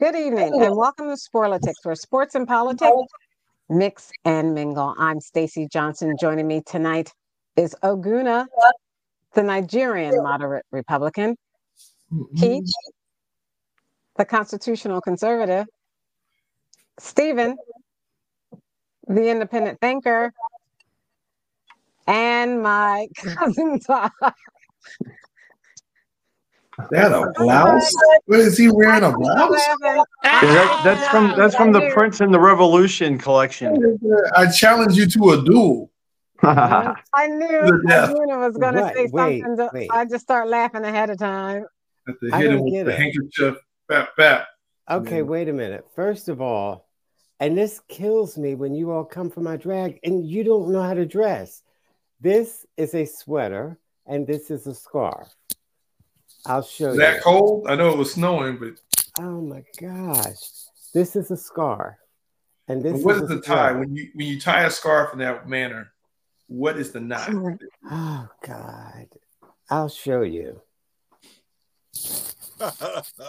Good evening and welcome to Sporlitiks, where sports and politics mix and mingle. I'm Stacy Johnson. Joining me tonight is Aguna, the Nigerian moderate Republican, Keith, the constitutional conservative, Stephen, the independent thinker, and my cousin Todd. that a oh blouse? What is he wearing a blouse? Yeah, that- that's from that's from the Prince and the Revolution collection. I challenge you to a duel. I knew To the death. Was going to What? say Wait, something. to- wait. I just start laughing ahead of time. Have to I hit him don't with get the it. handkerchief. Bap, bap. Okay, mm. wait a minute. First of all, and this kills me when you all come for my drag and you don't know how to dress. This is a sweater and this is a scarf. I'll show Is you. that cold? I know it was snowing, but Oh my gosh. This is a scarf. And this what is is a the tie? sweater. When you when you tie a scarf in that manner, what is the knot? Oh God. I'll show you.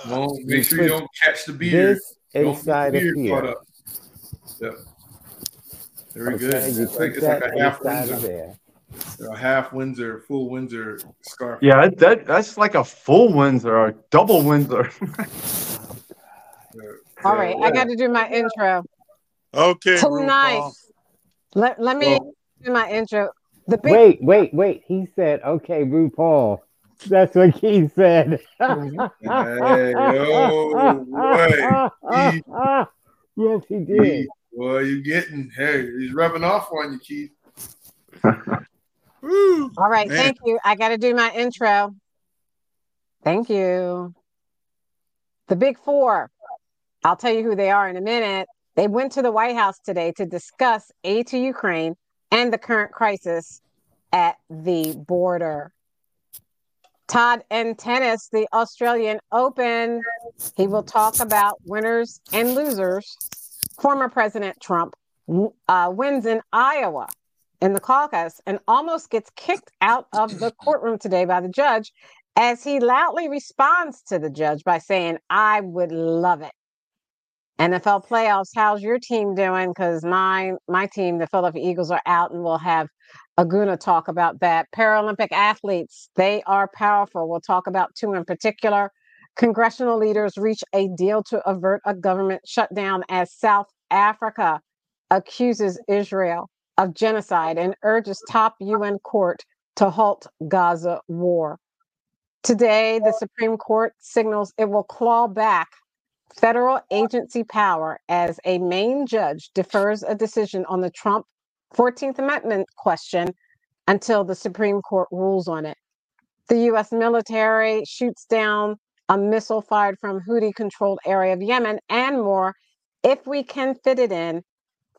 Well, make sure you don't catch the beard. This Don't inside the of beard caught here. up. Yep. Very Okay, good. you It's put like, it's like a half inside of there. A half Windsor, full Windsor scarf. yeah, that that's like a full Windsor or a double Windsor. All right, I got to do my intro. Okay, Tonight, RuPaul. let, let me Well- do my intro. The big Wait, wait, wait. He said, okay, RuPaul. That's what he said. Hey, oh, boy. yes, he did. Well, you getting hey, he's rubbing off on you, Keith. Woo. All right, Man. thank you. I got to do my intro. Thank you. The big four. I'll tell you who they are in a minute. They went to the White House today to discuss aid to Ukraine and the current crisis at the border. Todd and tennis, the Australian Open. He will talk about winners and losers. Former President Trump uh, wins in Iowa in the caucus and almost gets kicked out of the courtroom today by the judge as he loudly responds to the judge by saying, I would love it. NFL playoffs, how's your team doing? Because my my team, the Philadelphia Eagles, are out and we'll have Aguna talk about that. Paralympic athletes, they are powerful. We'll talk about two in particular. Congressional leaders reach a deal to avert a government shutdown as South Africa accuses Israel of genocide and urges top UN court to halt Gaza war. Today, the Supreme Court signals it will claw back federal agency power as a Maine judge defers a decision on the Trump 14th Amendment question until the Supreme Court rules on it. The U.S. military shoots down a missile fired from Houthi controlled area of Yemen and more if we can fit it in.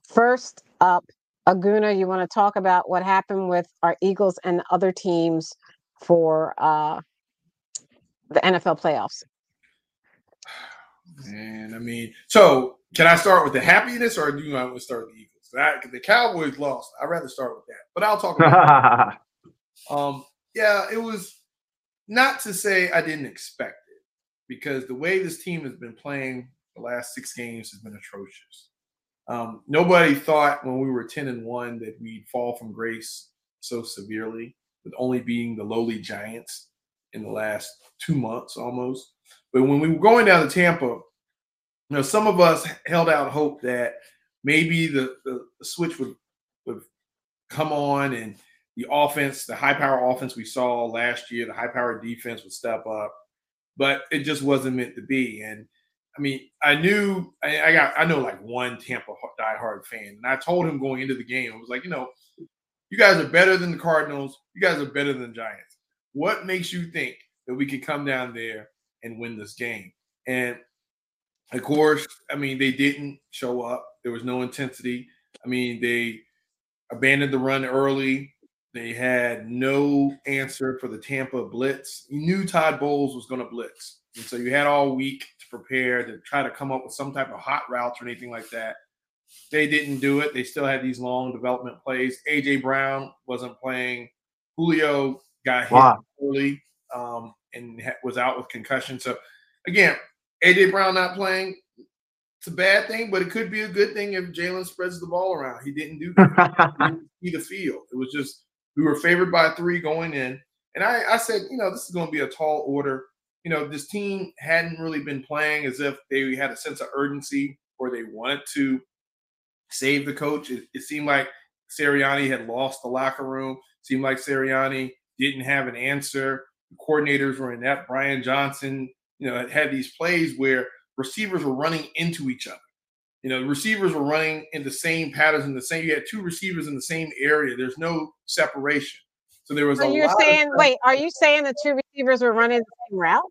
First up, Aguna, you want to talk about what happened with our Eagles and other teams for uh, the NFL playoffs? Man, I mean, so can I start with the happiness or do you want to start with the Eagles? I, the Cowboys lost. I'd rather start with that, but I'll talk about Um, yeah, it was not to say I didn't expect it because the way this team has been playing the last six games has been atrocious. Um, nobody thought when we were 10 and 1 that we'd fall from grace so severely, with only being the lowly Giants in the last two months almost. But when we were going down to Tampa, you know, some of us held out hope that maybe the, the, the switch would, would come on and the offense, the high power offense we saw last year, the high power defense would step up, but it just wasn't meant to be. And I mean, I knew I, I got I know like one Tampa diehard fan, and I told him going into the game, I was like, you know, you guys are better than the Cardinals. You guys are better than Giants. What makes you think that we could come down there and win this game? And of course, I mean, they didn't show up. There was no intensity. I mean, they abandoned the run early. They had no answer for the Tampa blitz. You knew Todd Bowles was going to blitz. And so you had all week to prepare to try to come up with some type of hot routes or anything like that. they didn't do it. They still had these long development plays. AJ Brown wasn't playing. Julio got hit wow. early um, and was out with concussion. So again, AJ Brown not playing. It's a bad thing, but it could be a good thing if Jalen spreads the ball around. He didn't do that. he didn't see the field. It was just we were favored by three going in. And I, I said, you know, this is going to be a tall order. You know, this team hadn't really been playing as if they had a sense of urgency or they wanted to save the coach. It, it seemed like Sirianni had lost the locker room. It seemed like Sirianni didn't have an answer. The coordinators were inept. Brian Johnson, you know, had these plays where receivers were running into each other. You know, receivers were running in the same patterns in the same. You had two receivers in the same area. There's no separation. So there was. So you're saying, wait, are you saying the two receivers were running the same route?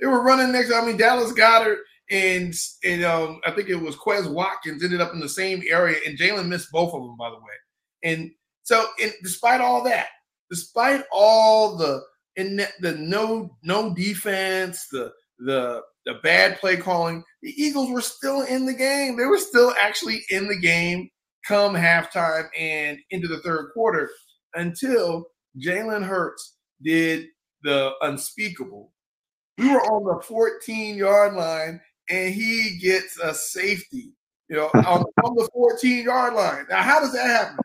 They were running next. I mean, Dallas Goedert and and um, I think it was Quez Watkins ended up in the same area, and Jalen missed both of them, by the way. And so, and despite all that, despite all the in the no no defense, the the the bad play calling, the Eagles were still in the game. They were still actually in the game come halftime and into the third quarter until Jalen Hurts did the unspeakable. We were on the 14 yard line and he gets a safety, you know, on, on the 14 yard line. Now, how does that happen?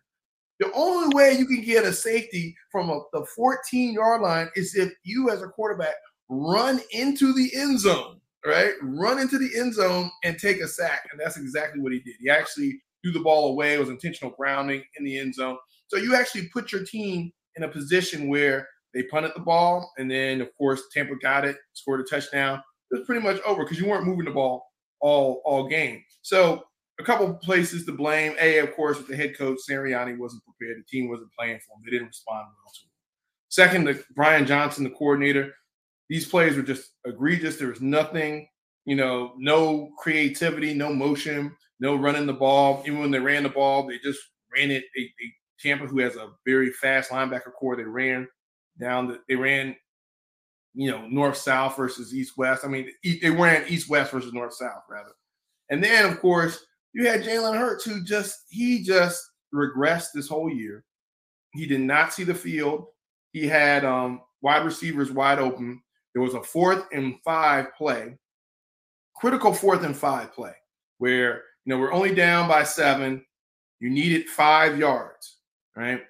The only way you can get a safety from a, the 14 yard line is if you, as a quarterback, run into the end zone, right? Run into the end zone and take a sack. And that's exactly what he did. He actually threw the ball away. It was intentional grounding in the end zone. So you actually put your team in a position where they punted the ball. And then, of course, Tampa got it, scored a touchdown. It was pretty much over because you weren't moving the ball all all game. So a couple places to blame. A, of course, with the head coach, Sirianni wasn't prepared. The team wasn't playing for him. They didn't respond well to him. Second, the Brian Johnson, the coordinator. These plays were just egregious. There was nothing, you know, no creativity, no motion, no running the ball. Even when they ran the ball, they just ran it. They, they Tampa, who has a very fast linebacker core, they ran down the, they ran, you know, north south versus east west. I mean, they ran east west versus north south rather. And then, of course, you had Jalen Hurts, who just he just regressed this whole year. He did not see the field. He had um, wide receivers wide open. There was a fourth and five play, critical fourth and five play, where you know we're only down by seven. You needed five yards, right?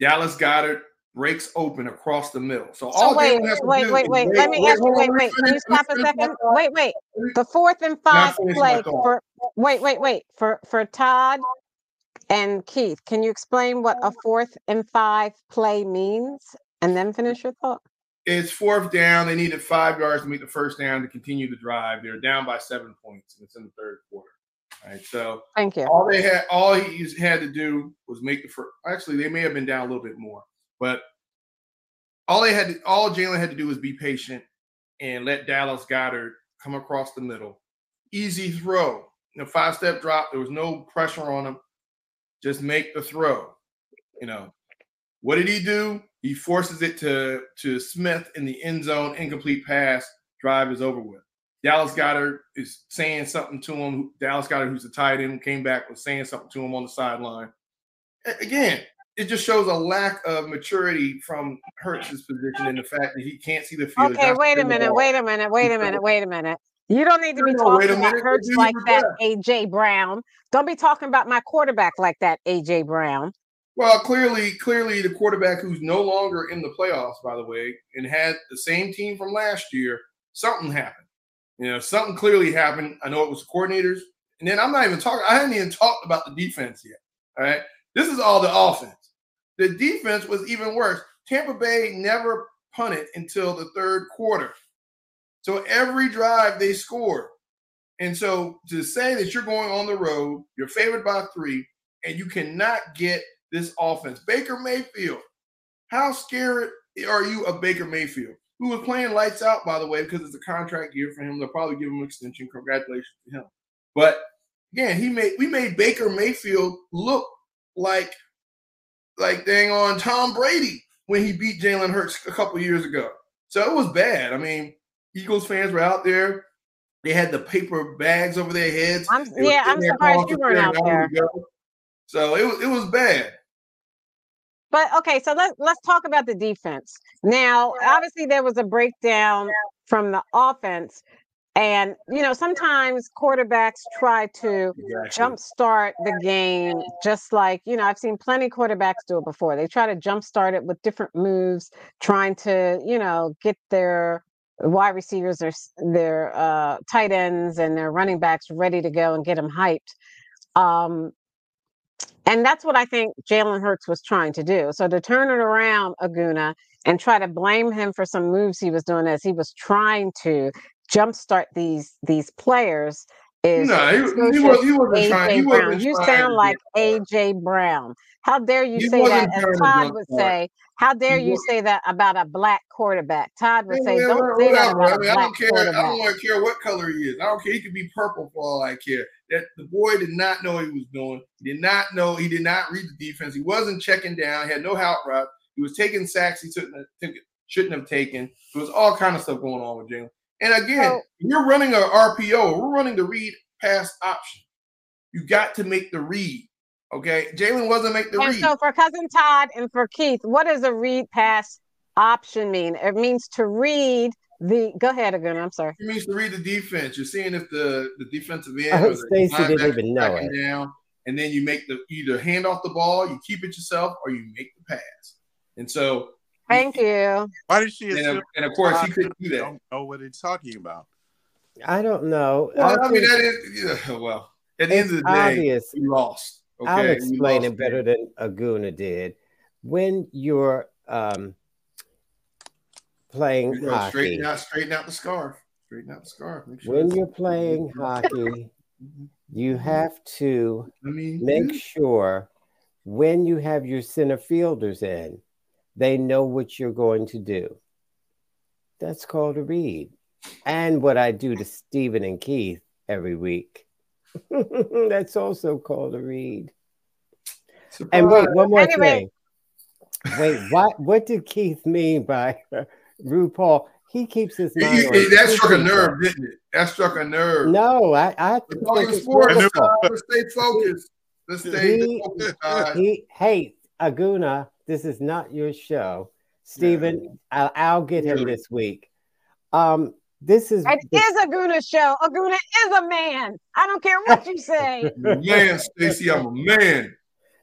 Dallas Goedert breaks open across the middle. So, so all wait, wait, wait, wait, wait. Let me ask you. Wait, wait. Can you stop a second? Wait, wait. The fourth and five play for. Wait, wait, wait. For for Todd and Keith, can you explain what a fourth and five play means, and then finish your thought? It's fourth down. They needed five yards to meet the first down to continue the drive. They're down by seven points, and it's in the third quarter. Right. So thank you. All they had, all he had to do was make the first. Actually, they may have been down a little bit more. But all they had, to, all Jalen had to do was be patient and let Dallas Goedert come across the middle. Easy throw, you five step drop. There was no pressure on him. Just make the throw. You know, what did he do? He forces it to to Smith in the end zone, incomplete pass. Drive is over with. Dallas Goedert is saying something to him. Dallas Goedert, who's the tight end, came back was saying something to him on the sideline. Again, it just shows a lack of maturity from Hurts's position and the fact that he can't see the field. Okay, wait a minute, wait a minute, wait a minute, wait a minute. You don't need to be no, talking about Hurts like that, AJ Brown. Don't be talking about my quarterback like that, AJ Brown. Well, clearly, clearly, the quarterback who's no longer in the playoffs, by the way, and had the same team from last year, something happened. You know, something clearly happened. I know it was coordinators, and then I'm not even talking. I haven't even talked about the defense yet. All right, this is all the offense. The defense was even worse. Tampa Bay never punted until the third quarter. So every drive they scored. And so to say that you're going on the road, you're favored by three, and you cannot get this offense. Baker Mayfield, how scared are you of Baker Mayfield? Who was playing lights out, by the way, because it's a contract year for him. They'll probably give him an extension. Congratulations to him. But again, he made we made Baker Mayfield look like like dang on Tom Brady when he beat Jalen Hurts a couple years ago. So it was bad. I mean, Eagles fans were out there They had the paper bags over their heads. I'm, yeah, I'm surprised you weren't out there. So it was it was bad. But okay, so let's let's talk about the defense. Now, obviously there was a breakdown from the offense. And you know, sometimes quarterbacks try to exactly. jumpstart the game, just like you know, I've seen plenty of quarterbacks do it before. They try to jumpstart it with different moves, trying to you know get their wide receivers or their uh, tight ends and their running backs ready to go and get them hyped. Um, and that's what I think Jalen Hurts was trying to do. So to turn it around, Aguna, and try to blame him for some moves he was doing as he was trying to jumpstart these these players is no, he, he, was, he wasn't trying. You sound like AJ Brown. How dare you say that? As Todd would say, how dare you say that about a black quarterback? Todd would say, "Don't say that about I, mean, I don't care. I don't care what color he is. I don't care. He could be purple for all I care. That the boy did not know he was doing. He did not know. He did not read the defense. He wasn't checking down. He had no out route. He was taking sacks. He shouldn't have, shouldn't have taken. There was all kind of stuff going on with Jalen. And again, so, you're running a RPO. We're running the read pass option. You got to make the read. Okay, Jalen wasn't make the and read. So for cousin Todd and for Keith, what does a read pass option mean? It means to read the. Go ahead, again. I'm sorry. It means to read the defense. You're seeing if the the defensive end. Stacy didn't even know it. Down, and then you make the either hand off the ball, you keep it yourself, or you make the pass. And so. Thank you. Why did she? And, and of course, he couldn't do that. I don't know what he's talking about. I don't know. Well, I, I mean, that is yeah, well. At the end of the day, obvious. you lost. Okay? I'll explain it better than Aguna did. When you're um, playing you hockey, straighten out, straighten out the scarf. Straighten out the scarf. Sure when you're playing hockey, you have to I mean, make yeah. sure when you have your center fielders in, they know what you're going to do. That's called a read. And what I do to Stephen and Keith every week. That's also called a read. Surprise. And wait, one more anyway. thing. Wait, what what did Keith mean by RuPaul? He keeps his mind. He, he, that struck a nerve, didn't it? That struck a nerve. No, I I talking sports. Let's stay focused. Let's stay he, focused. He, hey, Aguna, this is not your show. Stephen, yeah. I'll, I'll get him this week. Um, this is it the, is Aguna show. Aguna is a man. I don't care what you say. man, Stacy, I'm a man.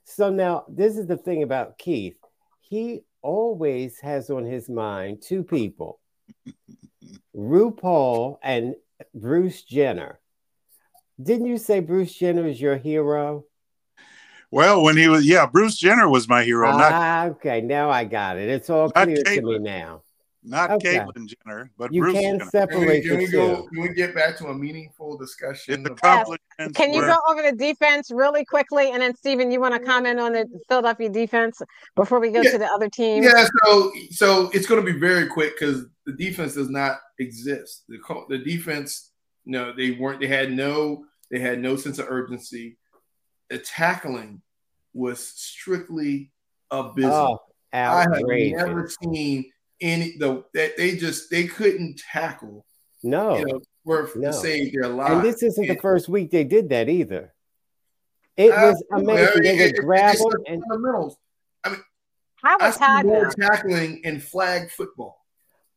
So now this is the thing about Keith. He always has on his mind two people. RuPaul and Bruce Jenner. Didn't you say Bruce Jenner is your hero? Well, when he was, yeah, Bruce Jenner was my hero. Ah, not, okay, now I got it. It's all clear to me now. Not okay. Caitlyn Jenner, but you Bruce can Jenner. separate can we, can we go? Can we get back to a meaningful discussion? Yes. Can you go over the defense really quickly, and then Stephen, you want to comment on the Philadelphia defense before we go yeah. to the other team? Yeah, so so it's going to be very quick because the defense does not exist. The the defense, no, they weren't. They had no. They had no sense of urgency. The tackling was strictly abysmal. Oh, I have never seen any the that they just they couldn't tackle. No, you know, worth no. to save their lives. And this isn't and, the first week they did that either. It was amazing. I mean, they would grab them and fundamentals. I mean, how was I see more tackling in flag football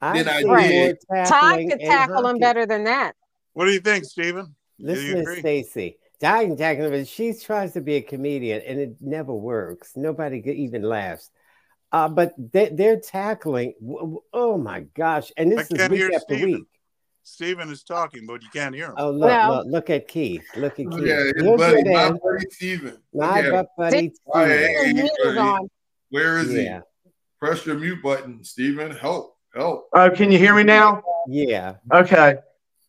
I than I did. Todd could tackle them better than that. What do you think, Stephen? Listen to Stacy. Todd can tackle them, she tries to be a comedian, and it never works. Nobody even laughs. Uh, but they, they're tackling. Oh my gosh! And this I is week after Steven. week. Stephen is talking, but you can't hear him. Oh look! Well, look, look at Keith. Look at Keith. Yeah, his buddy, my buddy Stephen. My buddy Stephen. Where is yeah. he? Press your mute button, Stephen. Help! Help! Oh, can you hear me now? Yeah. Okay.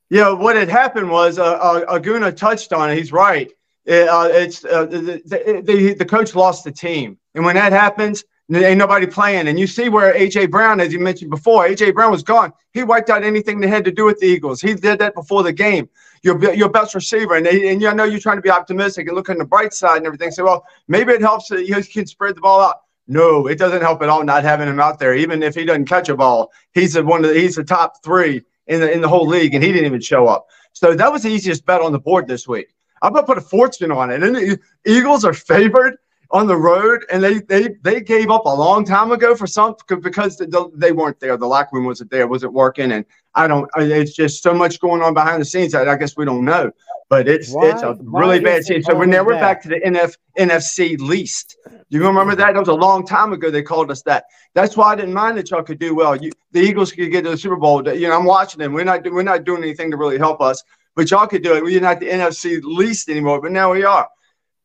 Yeah, what had happened was uh, uh, Aguna touched on it. He's right. It, uh, it's uh, the, the, the, coach lost the team, and when that happens, there ain't nobody playing. And you see where AJ Brown, as you mentioned before, AJ Brown was gone. He wiped out anything that had to do with the Eagles. He did that before the game. Your your best receiver, and they, and you know you're trying to be optimistic and look on the bright side and everything. Say, well, maybe it helps that he can spread the ball out. No, it doesn't help at all not having him out there. Even if he doesn't catch a ball, he's a, one of the, he's the top three in the in the whole league, and he didn't even show up. So that was the easiest bet on the board this week. I'm gonna put a fortune on it. And the Eagles are favored on the road, and they they they gave up a long time ago for some because they weren't there. The locker room wasn't there, wasn't working, and I don't. It's just so much going on behind the scenes that I guess we don't know. But it's why, it's a really bad team. So we're now we're back to the NF, NFC least. Do you remember that? That was a long time ago. They called us that. That's why I didn't mind that y'all could do well. You, the Eagles could get to the Super Bowl. You know, I'm watching them. We're not we're not doing anything to really help us, but y'all could do it. We're not the NFC least anymore, but now we are.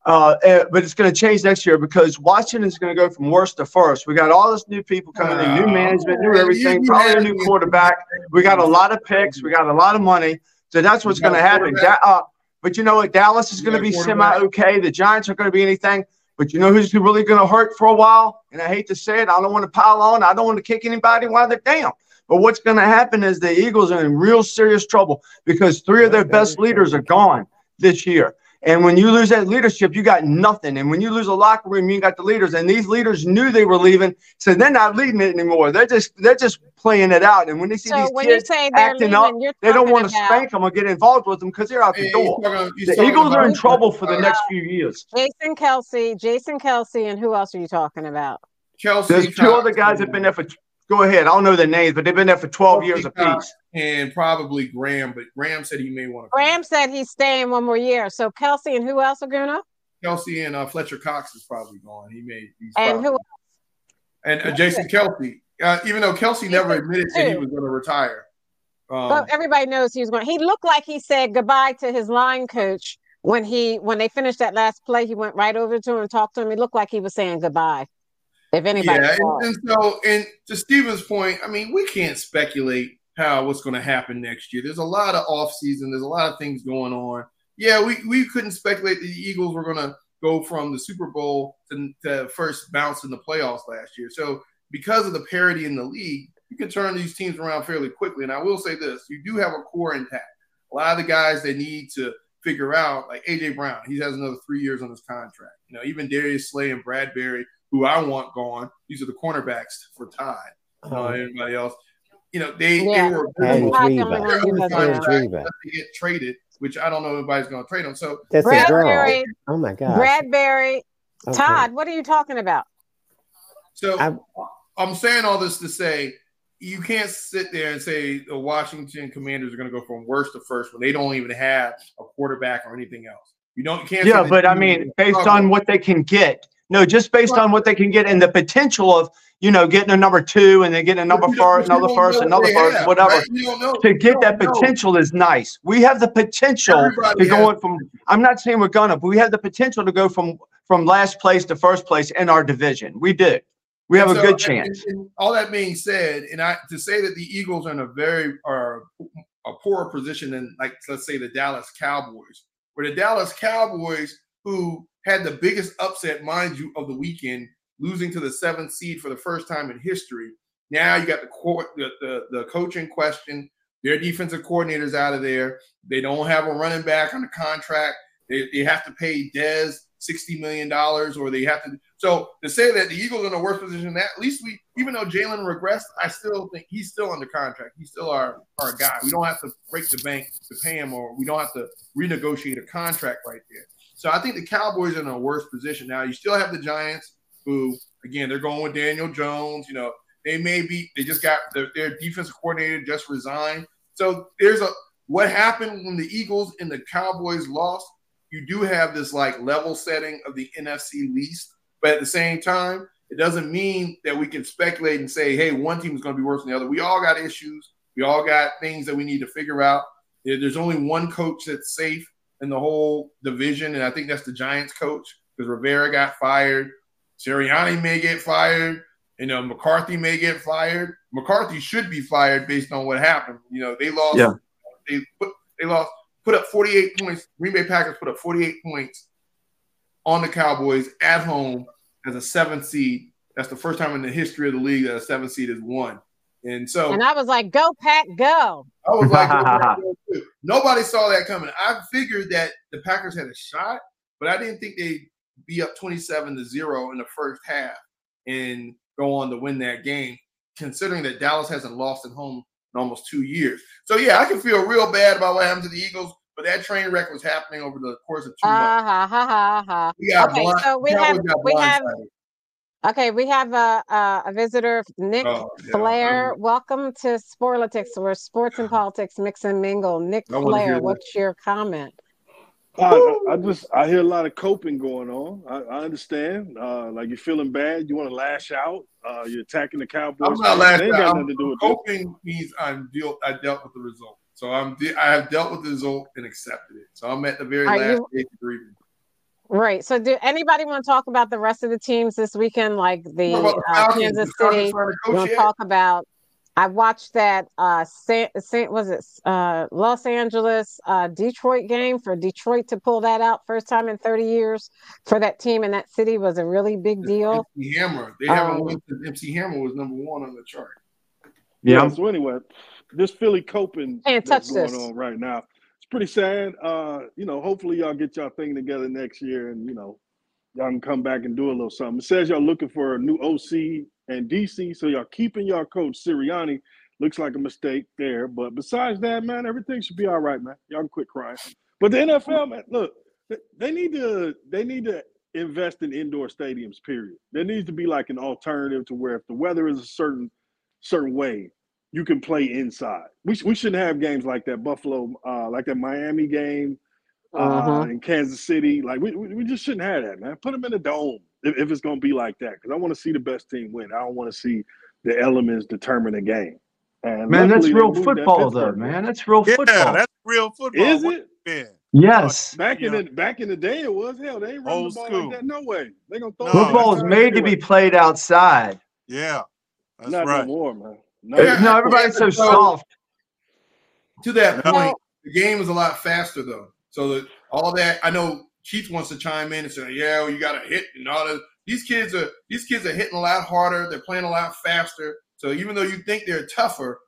Uh, eh, but it's going to change next year because Washington is going to go from worst to first. We got all this new people coming in, new management, new everything, probably a new quarterback. We got a lot of picks. We got a lot of money. So that's what's going to happen. Da- uh, but you know what? Dallas is going to be semi okay. The Giants aren't going to be anything. But you know who's really going to hurt for a while? And I hate to say it. I don't want to pile on. I don't want to kick anybody while they're down. But what's going to happen is the Eagles are in real serious trouble because three of their best leaders are gone this year. And when you lose that leadership, you got nothing. And when you lose a locker room, you got the leaders. And these leaders knew they were leaving, so they're not leading it anymore. They're just they're just playing it out. And when they see so these kids acting leaving, up, they don't want to about... spank them or get involved with them because they're out the hey, door. Talking, the Eagles are in trouble for the uh, next few years. Jason Kelce, Jason Kelce, and who else are you talking about? Kelce. There's two other guys that've been there for Go ahead. I don't know their names, but they've been there for 12 years apiece. And probably Graham, but Graham said he may want to. Graham said he's staying one more year. So Kelce and who else are going to? Kelce and uh, Fletcher Cox is probably gone. He may. and who? Else? And uh, Jason Kelce, Uh, even though Kelce never admitted that he was going to retire. Um, but everybody knows he was going. He looked like he said goodbye to his line coach when he when they finished that last play. He went right over to him and talked to him. He looked like he was saying goodbye. If anybody, yeah, and, and, so and to Steven's point, I mean, we can't speculate how what's going to happen next year. There's a lot of off season. There's a lot of things going on. Yeah, we, we couldn't speculate that the Eagles were going to go from the Super Bowl to, to first bounce in the playoffs last year. So because of the parity in the league, you can turn these teams around fairly quickly. And I will say this: you do have a core intact. A lot of the guys they need to figure out, like AJ Brown, he has another three years on his contract. You know, even Darius Slay and Bradberry who I want gone. These are the cornerbacks for Todd. Uh, anybody else? You know, they, yeah. they were to get traded, which I don't know if anybody's going to trade them. So that's Bradberry. Oh my God. Bradberry. Okay. Todd, what are you talking about? So I'm, I'm saying all this to say you can't sit there and say the Washington Commanders are going to go from worst to first when they don't even have a quarterback or anything else. You don't. You can't. Yeah, but I mean, based on what they can get, no, just based on what they can get and the potential of you know getting a number two and then getting a number first, another first, another first, have, whatever. Right? To get that potential know. is nice. We have the potential Everybody to go from. I'm not saying we're gonna, but we have the potential to go from from last place to first place in our division. We do. We have so, a good chance. And, and all that being said, and I to say that the Eagles are in a very are a poorer position than like let's say the Dallas Cowboys, where the Dallas Cowboys who had the biggest upset, mind you, of the weekend, losing to the seventh seed for the first time in history. Now you got the court, the, the, the coaching question. Their defensive coordinators out of there. They don't have a running back on the contract. They, they have to pay Dez sixty million dollars, or they have to. So to say that the Eagles are in a worse position, that at least we, even though Jalen regressed, I still think he's still under contract. He's still our our guy. We don't have to break the bank to pay him, or we don't have to renegotiate a contract right there. So I think the Cowboys are in a worse position now. You still have the Giants, who again they're going with Daniel Jones. You know they may be they just got their, their defensive coordinator just resigned. So there's a what happened when the Eagles and the Cowboys lost. You do have this like level setting of the NFC least, but at the same time, it doesn't mean that we can speculate and say, hey, one team is going to be worse than the other. We all got issues. We all got things that we need to figure out. There's only one coach that's safe in the whole division, and I think that's the Giants coach because Rivera got fired. Sirianni may get fired. You know, McCarthy may get fired. McCarthy should be fired based on what happened. You know, they lost. Yeah. They put they lost put up 48 points. Green Bay Packers put up 48 points on the Cowboys at home as a seventh seed. That's the first time in the history of the league that a seventh seed has won. And so, and I was like, "Go Pack, go!" I was like, go, nobody saw that coming. I figured that the Packers had a shot, but I didn't think they'd be up twenty-seven to zero in the first half and go on to win that game. Considering that Dallas hasn't lost at home in almost two years. So yeah, I can feel real bad about what happened to the Eagles, but that train wreck was happening over the course of two months. Ah, ha ha ha ha. We got Okay, blind- so we have- we have-. Okay, we have a a, a visitor, Nick Oh, yeah. Flair. Welcome to Sporlitiks, where sports and politics mix and mingle. Nick I wanna Flair, that. what's your comment? I, I, I just I hear a lot of coping going on. I, I understand. Uh, like you're feeling bad, you want to lash out. Uh, you're attacking the Cowboys. I'm not lashing ain't got out. to do I'm this. coping means I'm deal. I dealt with the result, so I'm. De- I have dealt with the result and accepted it. So I'm at the very Are last you- stage of grieving. Right. So, do anybody want to talk about the rest of the teams this weekend, like the the uh, Kansas City? trying to want to talk about? I watched that uh Saint, Saint was it uh Los Angeles uh Detroit game for Detroit to pull that out first time in 30 years for that team in that city was a really big deal. MC Hammer. They haven't Um, won since MC Hammer was number one on the chart. Yeah. So anyway, this Philly coping Can't that's touch going this. on right now. Pretty sad. Uh, you know, hopefully y'all get y'all thing together next year, and you know, y'all can come back and do a little something. It says y'all looking for a new OC and DC, so y'all keeping y'all coach Sirianni. Looks like a mistake there, but besides that, man, everything should be all right, man. Y'all can quit crying. But the NFL, man, look, they need to they need to invest in indoor stadiums. Period. There needs to be like an alternative to where if the weather is a certain certain way, you can play inside. We, we shouldn't have games like that Buffalo, uh, like that Miami game uh, Mhm. in Kansas City. Like we, we we just shouldn't have that, man. Put them in a dome if, if it's going to be like that. Because I want to see the best team win. I don't want to see the elements determine the game. And Man, that's real moved that football, though, man. That's real Yeah, football. that's real football. Is it? you been? yes. Back in Yeah. the back in the day, it was hell. They ain't running Old the ball school. like that. No way. They gonna throw No, Football is outside made to be played outside. Yeah, that's Not right. no more, man. No, Yeah. No, everybody's so So- soft. To that No. point, the game is a lot faster though. So that all that I know Keith wants to chime in and say, "Yeah, well, you got to hit and all that." These kids are these kids are hitting a lot harder. They're playing a lot faster. So even though you think they're tougher,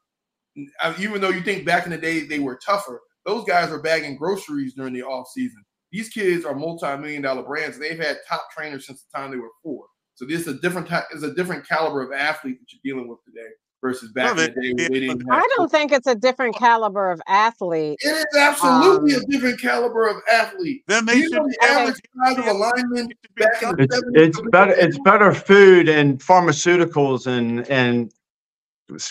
uh, even though you think back in the day they were tougher, those guys are bagging groceries during the off season. These kids are multi-million dollar brands. They've had top trainers since the time they were four. So this is a different type, is a different caliber of athlete that you're dealing with today versus back in the day they- didn't have. I don't think it's a different caliber of athlete. It is absolutely Um, a different caliber of athlete. Then they you know should the average size of a lineman back in the It's 70s? it's better it's better food and pharmaceuticals and and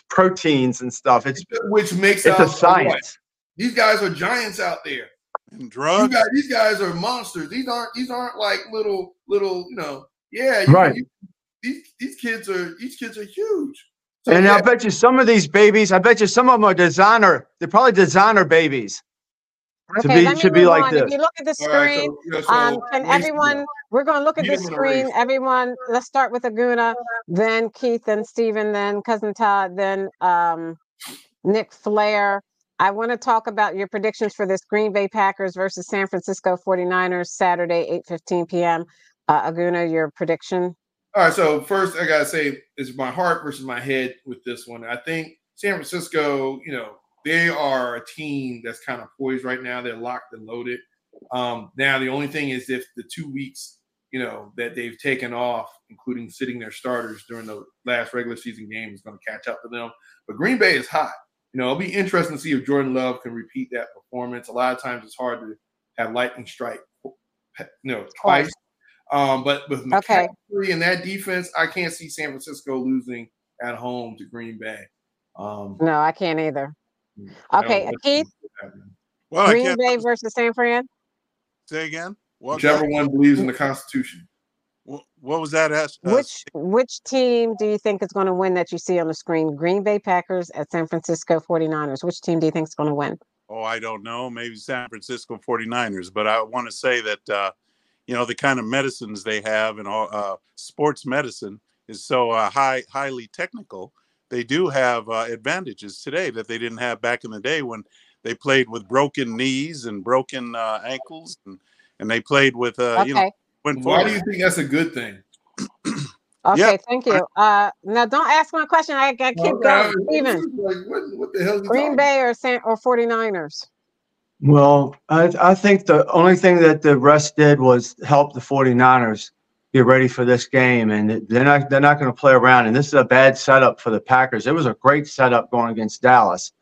proteins and stuff. It's which makes it's out a what? science. These guys are giants out there. and You drugs. guys, these guys are monsters. These aren't these aren't like little little you know. Yeah, you, Right. you- these these kids are these kids are huge. So, And yeah, I bet you some of these babies, I bet you some of them are designer. They're probably designer babies. To be- let me should be move like on. If you look at the all right, screen, so, yeah, so um, can everyone? war. We're going to look at Beat the 'em in a screen. Everyone, let's start with Aguna, then Keith, then Stephen, then cousin Todd, then um, Nick Flair. I want to talk about your predictions for this Green Bay Packers versus San Francisco 49ers Saturday, 8:15 p.m. Uh, Aguna, your prediction? All right, so first I gotta say is my heart versus my head with this one. I think San Francisco, you know, they are a team that's kind of poised right now. They're locked and loaded. Um, now the only thing is if the two weeks, you know, that they've taken off, including sitting their starters during the last regular season game, is going to catch up to them. But Green Bay is hot. You know, it'll be interesting to see if Jordan Love can repeat that performance. A lot of times it's hard to have lightning strike, you know, twice. Um, but with Okay. McCaffrey and that defense, I can't see San Francisco losing at home to Green Bay. Um, No, I can't either. I Okay. Keith, Well, I Green can't Bay versus San Fran. say again. What, Whichever one believes in the Constitution. what, what was that? Ask, uh, Which which team do you think is going to win that you see on the screen? Green Bay Packers at San Francisco 49ers. Which team do you think is going to win? oh, I don't know. Maybe San Francisco 49ers. But I want to say that, uh, you know, the kind of medicines they have and all uh, sports medicine is so uh, high, highly technical. They do have uh, advantages today that they didn't have back in the day when they played with broken knees and broken uh, ankles and, and they played with, uh, you know, Okay. Why forward. do you think that's a good thing? Okay, thank you. Uh now don't ask my question. I got to keep going. Steven, Like, what, what the hell Green Bay or San or 49ers? Well, I, I think the only thing that the rest did was help the 49ers. get ready for this game, and they're not they're not going to play around. And this is a bad setup for the Packers. It was a great setup going against Dallas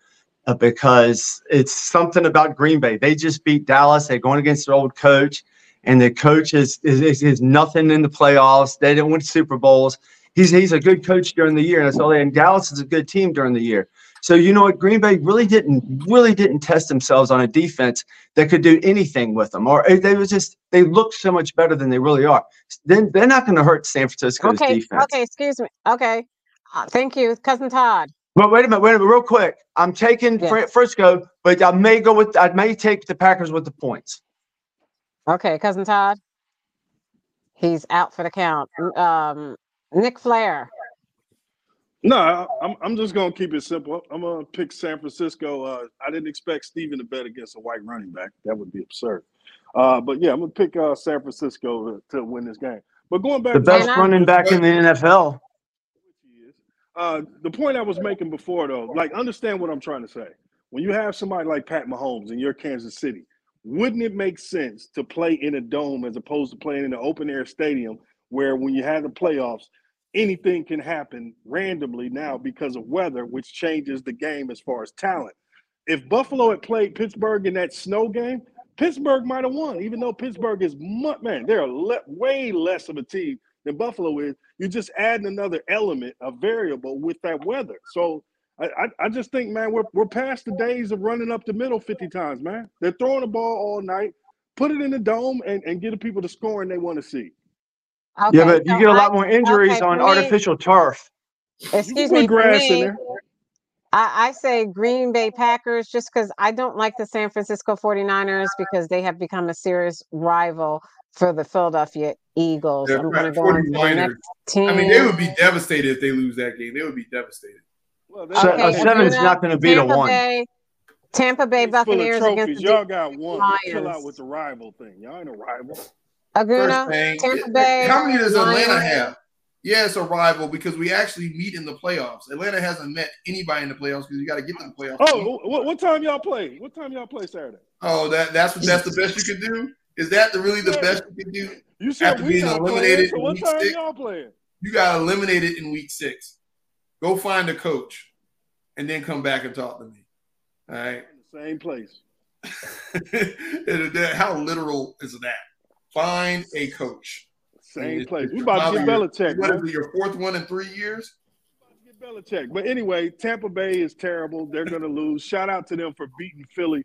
uh, because it's something about Green Bay. They just beat Dallas. They're going against their old coach, and the coach is is, is nothing in the playoffs. They didn't win Super Bowls. He's he's a good coach during the year, and that's all. They, and Dallas is a good team during the year. So you know what, Green Bay really didn't really didn't test themselves on a defense that could do anything with them, or they was just they look so much better than they really are. Then they're not going to hurt San Francisco's Okay, defense. okay, excuse me. Okay, uh, thank you, cousin Todd. But wait a minute, wait a minute, real quick. I'm taking. Fr- Frisco, but I may go with I may take the Packers with the points. Okay, cousin Todd. He's out for the count. Um, Nick Flair. No, I- I'm I'm just gonna keep it simple. I'm gonna pick San Francisco. Uh, I didn't expect Steven to bet against a white running back. That would be absurd. Uh, but yeah, I'm gonna pick uh, San Francisco to, to win this game. But going back The best running back in the NFL. Uh, the point I was making before, though, like understand what I'm trying to say. When you have somebody like Pat Mahomes and you're Kansas City, wouldn't it make sense to play in a dome as opposed to playing in an open air stadium where when you have the playoffs, anything can happen randomly now because of weather, which changes the game as far as talent. If Buffalo had played Pittsburgh in that snow game, Pittsburgh might have won, even though Pittsburgh is man, they're le- way less of a team than Buffalo is. You're just adding another element, a variable with that weather. So I, I, just think, man, we're we're past the days of running up the middle 50 times, man. They're throwing the ball all night, put it in the dome and, and get the people the scoring they want to see. Okay, yeah, but you get a I- lot more injuries okay, on for me- artificial turf. Excuse put me. For grass in me, there. I, I say Green Bay Packers just because I don't like the San Francisco 49ers because they have become a serious rival for the Philadelphia Eagles. They're I'm going to right, go on to the 49ers. next team. I mean, they would be devastated if they lose that game. They would be devastated. Well, uh, they- So- Okay, a seven's Aguna, not going to beat a Tampa one. Bay, Tampa Bay It's full of Buccaneers trophies. against Y'all got one. Chill Lions. out with the rival thing. Y'all ain't a rival. Aguna, thing, Tampa Bay. how many does Atlanta have? Yeah, it's a rival because we actually meet in the playoffs. Atlanta hasn't met anybody in the playoffs because you got to get to the playoffs. Oh, what, what time y'all play? What time y'all play Saturday? Oh, that that's what that's the best you can do. Is that the really the Yeah. best you can do? You said After we being eliminated playing, so in what week time six? y'all playing? You got eliminated in week six. Go find a coach, and then come back and talk to me. All right. Same place. How literal is that? Find a coach. Same place. We about to get Belichick, What man. your fourth one in three years? Get Belichick. But anyway, Tampa Bay is terrible. They're going to lose. Shout out to them for beating Philly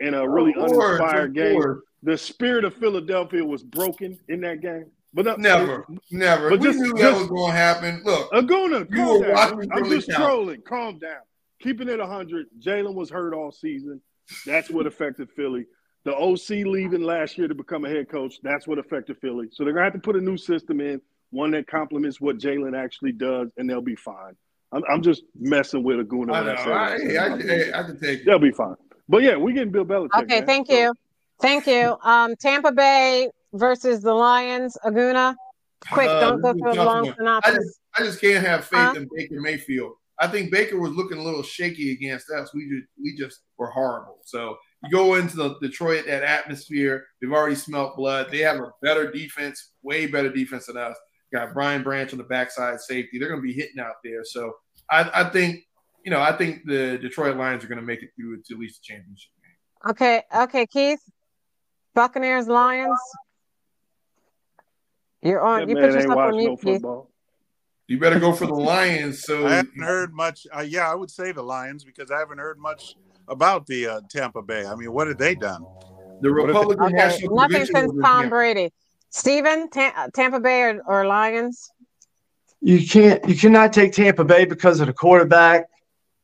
in a really course, uninspired game. course. The spirit of Philadelphia was broken in that game. But no, Never, never. But we just- knew that was going to happen. Look, Aguna, You were down. watching I'm just count. trolling. Calm down. Keeping it 100. Jalen was hurt all season. That's what affected Philly. The OC leaving last year to become a head coach. That's what affected Philly. So they're gonna have to put a new system in, one that complements what Jalen actually does, and they'll be fine. I'm, I'm just messing with Aguna. I when know. I I, that. hey, I, hey, I can take it. They'll be fine. But yeah, we getting Bill Belichick. Okay, man. thank So- you. Thank you. Um, Tampa Bay versus the Lions. Aguna, quick, Uh, don't go through a long one. I synopsis. just, I just can't have faith Huh? in Baker Mayfield. I think Baker was looking a little shaky against us. We just, we just were horrible. So you go into the Detroit, that atmosphere. They've already smelt blood. They have a better defense, way better defense than us. Got Brian Branch on the backside safety. They're going to be hitting out there. So I, I think, you know, I think the Detroit Lions are going to make it through to at least the championship game. Okay, okay, Keith. Buccaneers, Lions. You're on. That you man put yourself on watching no Keith. football. You better go for the Lions. So I haven't heard much. Uh, yeah, I would say the Lions because I haven't heard much about the uh, Tampa Bay. I mean, what have they done? the Republican Okay, National nothing Convention since Tom Brady. Stephen, Ta- Tampa Bay or, or Lions? You can't you cannot take Tampa Bay because of the quarterback.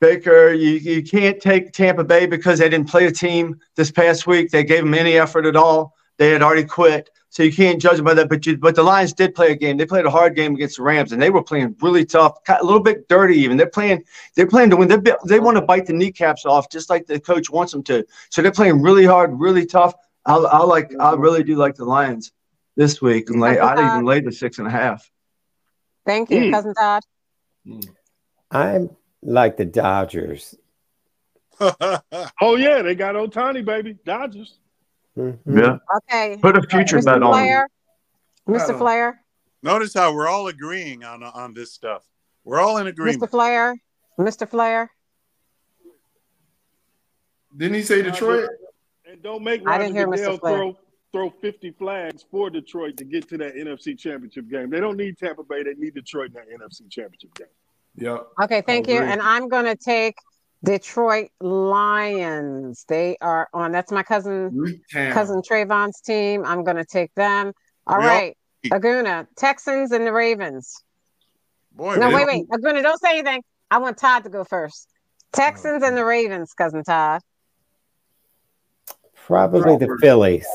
Baker, you, you can't take Tampa Bay because they didn't play a team this past week. They gave them any effort at all. They had already quit. So you can't judge them by that. But you, but the Lions did play a game. They played a hard game against the Rams, and they were playing really tough, a little bit dirty even. They're playing they're playing to win. They they want to bite the kneecaps off just like the coach wants them to. So they're playing really hard, really tough. I, I like I really do like the Lions this week, and lay, I'd even lay the six and a half. Thank you, Mm. cousin Todd. I'm like the Dodgers. Oh yeah, they got Ohtani, baby. Dodgers. Mhm. Yeah, Okay, put a future Mr. bet on. them. Flair. I Mr. Flair. Notice how we're all agreeing on on this stuff. We're all in agreement. Mr. Flair, Mr. Flair. Didn't he say Detroit? And don't make I didn't hear Mr. Flair. throw throw 50 flags for Detroit to get to that NFC championship game. They don't need Tampa Bay, they need Detroit in that NFC championship game. Yep. Okay, thank you. And I'm going to take Detroit Lions. They are on. That's my cousin Greektown. cousin Trayvon's team. I'm going to take them. All We all- right, Aguna, Texans and the Ravens. Boy, No, man. wait, wait, Aguna, don't say anything. I want Todd to go first. Texans and the Ravens, cousin Todd. Probably the Phillies.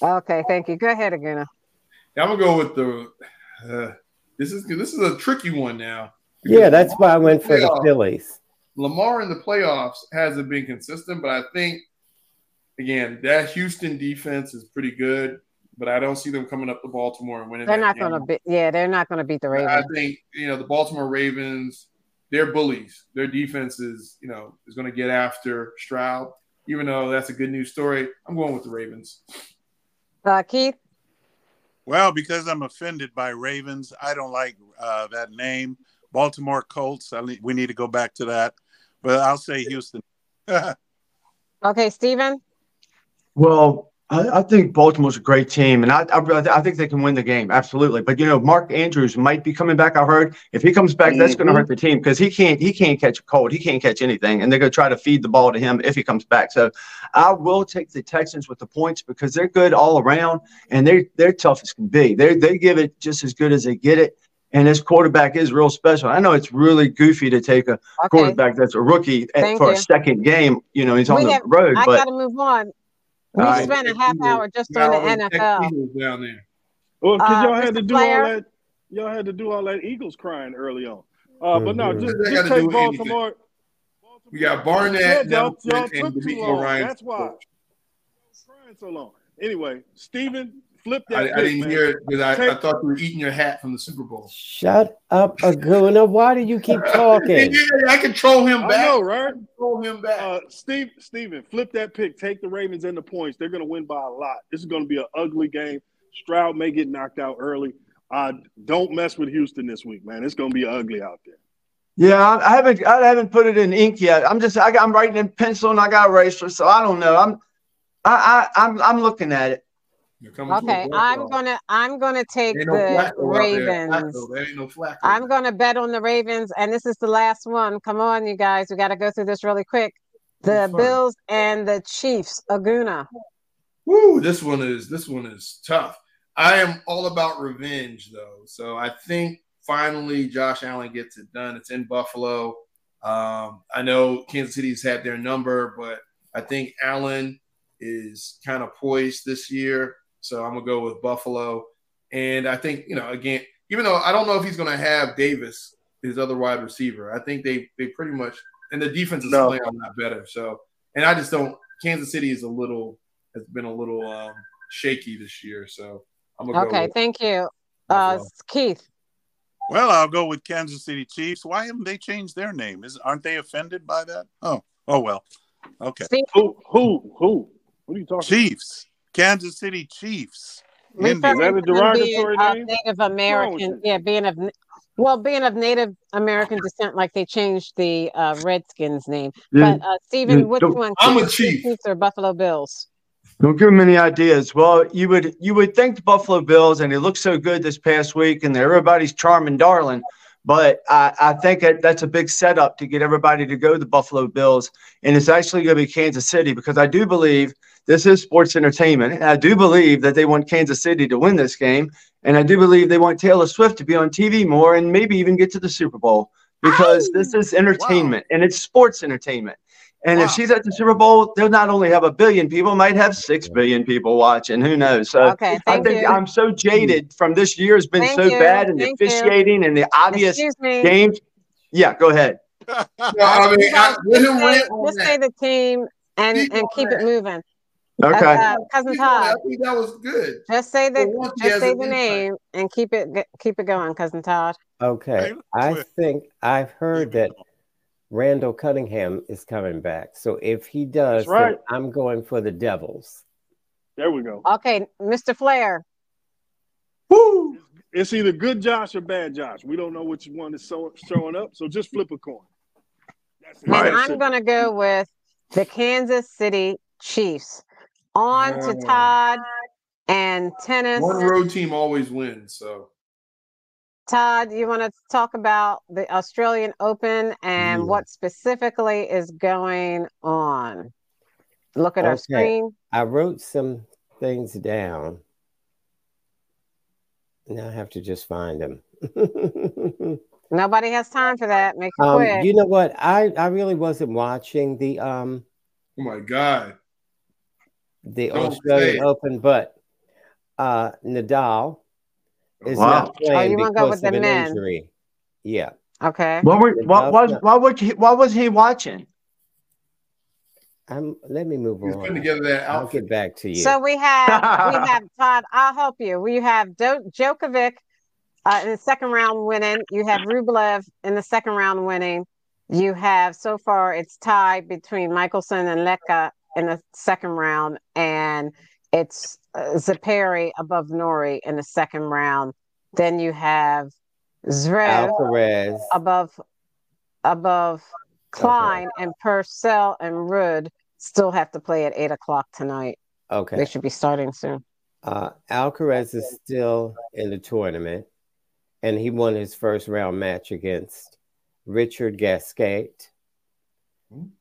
Okay, thank you. Go ahead, Aguna. Yeah, I'm gonna go with the. Uh, this is this is a tricky one now. Yeah, that's why I went for the Phillies. Lamar in the playoffs hasn't been consistent, but I think again that Houston defense is pretty good. But I don't see them coming up to Baltimore and winning. They're that not going to game. be. Yeah, they're not going to beat the Ravens. I think you know the Baltimore Ravens. They're bullies. Their defense is you know is going to get after Stroud. Even though that's a good news story, I'm going with the Ravens. Uh, Keith. Well, because I'm offended by Ravens, I don't like uh, that name. Baltimore Colts. I ne- we need to go back to that. But I'll say Houston. Okay, Steven. Well, I, I think Baltimore's a great team, and I, I I think they can win the game. Absolutely, but you know, Mark Andrews might be coming back. I heard if he comes back, that's going to mm-hmm. hurt the team because he can't he can't catch a cold. He can't catch anything, and they're going to try to feed the ball to him if he comes back. So, I will take the Texans with the points because they're good all around, and they're they're tough as can be. They they give it just as good as they get it. And this quarterback is real special. I know it's really goofy to take a Okay, quarterback that's a rookie at, for you. a second game. You know, he's on We the have- road, I but got to move on. We All right. spent a half hour just on the NFL. Eagles down there. Well, because Uh, y'all had Mr. to do Flair? all that, y'all had to do all that Eagles crying early on. Uh, but no, Mhm. just, just take do anything. Baltimore. We got Barnett, Yeah, y'all, Nelson, y'all and took too DeMeco long. Ryan. That's why. Crying so long. Anyway, Steven, flip that. I, I didn't man. hear it because I, I thought you were eating your hat from the Super Bowl. Shut up, Aguna. Why do you keep talking? Yeah, I control troll him I back. know, right? Troll him back. Uh, Steve, Steven, flip that pick. Take the Ravens and the points. They're going to win by a lot. This is going to be an ugly game. Stroud may get knocked out early. Uh, don't mess with Houston this week, man. It's going to be ugly out there. Yeah, I, I haven't I haven't put it in ink yet. I'm just I, got- I'm writing in pencil and I got eraser, so I don't know. I'm I, I I'm I'm looking at it. Okay, I'm gonna I'm gonna take no the there. Ravens. There no I'm gonna bet on the Ravens, and this is the last one. Come on, you guys, we got to go through this really quick. The Bills and the Chiefs. Aguna. Woo, this one is this one is tough. I am all about revenge though, so I think finally Josh Allen gets it done. It's in Buffalo. Um, I know Kansas City's had their number, but I think Allen is kind of poised this year, so I'm gonna go with Buffalo. And I think you know again, even though I don't know if he's gonna have Davis, his other wide receiver, I think they they pretty much and the defense is No. playing a lot better. So, and I just don't. Kansas City is a little has been a little um, shaky this year, so I'm gonna Okay, go. Thank you. Uh, Keith. Well, I'll go with Kansas City Chiefs. Why haven't they changed their name? Is aren't they offended by that? Oh, oh well. Okay. Steve, Who? Who? Who? What are you talking? Chiefs. Kansas City Chiefs. referring Indians. Is that a to them derogatory being of name? Native American, yeah, being of well, being of Native American descent, like they changed the uh, Redskins name. Yeah, But uh, Stephen, yeah, which don't- one? I'm a Kansas City Chief. Chiefs or Buffalo Bills? Don't give them any ideas. Well, you would you would think the Buffalo Bills, and they looked so good this past week, and everybody's charming darling. But I, I think that that's a big setup to get everybody to go to the Buffalo Bills, and it's actually going to be Kansas City because I do believe this is sports entertainment. And I do believe that they want Kansas City to win this game, and I do believe they want Taylor Swift to be on TV more and maybe even get to the Super Bowl because this is entertainment and it's sports entertainment. And Wow. if she's at the Super Bowl, they'll not only have a billion people, might have six billion people watching. Who knows? So Okay, I think you. I'm so jaded from this year has been Thank so you. bad and the Thank you. officiating and the obvious me. games. Yeah, go ahead. No, I mean, I, let just him say, rant on just that. say the team and Keep and keep it moving. Okay. Uh, cousin Keep on that. Todd, I that was good. just say the For once, he just say the name and keep it keep it going, cousin Todd. Okay. I think I've heard that Randall Cunningham is coming back. So if he does, right. then I'm going for the Devils. There we go. Okay, Mr. Flair. Woo! It's either good Josh or bad Josh. We don't know which one is so, showing up, so just flip a coin. That's Right. I'm going to go with the Kansas City Chiefs. On to. Todd and tennis. One road team always wins. So Todd, you want to talk about the Australian Open and Yeah. what specifically is going on? Look at our screen. I wrote some things down. Now I have to just find them. Nobody has time for that. Make it um, quick. you know what? I, I really wasn't watching the um oh my God. the Don't Australian. Open, but uh Nadal is Wow. not playing you wanna go because with of the an men? injury. Yeah. okay. What were what was what was he what was he watching? I'm let me move He's putting on. together that I'll get back to you. So we have we have Todd. I'll help you. We have Do- Djokovic uh, in the second round winning. You have Rublev in the second round winning. You have so far it's tied between Michelsen and Leka in the second round, and it's uh, Zeppieri above Norrie in the second round. Then you have Zverev Alcaraz. above above Klein and Purcell and Ruud still have to play at eight o'clock tonight. Okay, they should be starting soon. Uh Alcaraz is still in the tournament and he won his first round match against Richard Gasquet.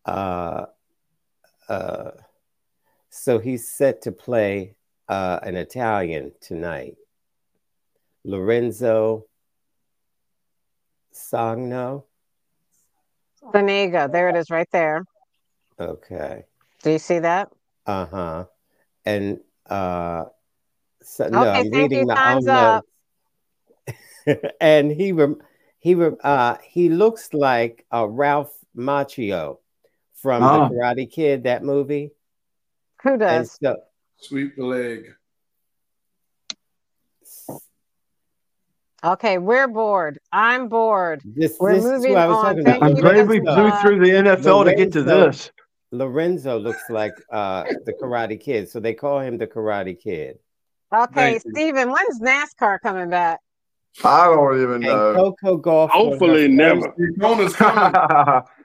Uh uh so he's set to play uh an Italian tonight. Lorenzo Sogno. Sonego, there it is right there. Okay. Do you see that? Uh-huh. And uh so no, Okay, I'm thank reading you. my Time's up. and he rem- he rem- uh he looks like uh Ralph Macchio from Oh. the Karate Kid, that movie. Who does? so Sweep the leg. Okay, we're bored. I'm bored. this, We're this is moving what I was on. talking about. I'm glad we Mr. blew through the NFL to get to Lorenzo. this. Lorenzo looks like uh the Karate Kid, so they call him the Karate Kid. Okay, Thank you. Steven, when's NASCAR coming back? I don't even And know. Coco Gauff. Hopefully never. Daytona's coming.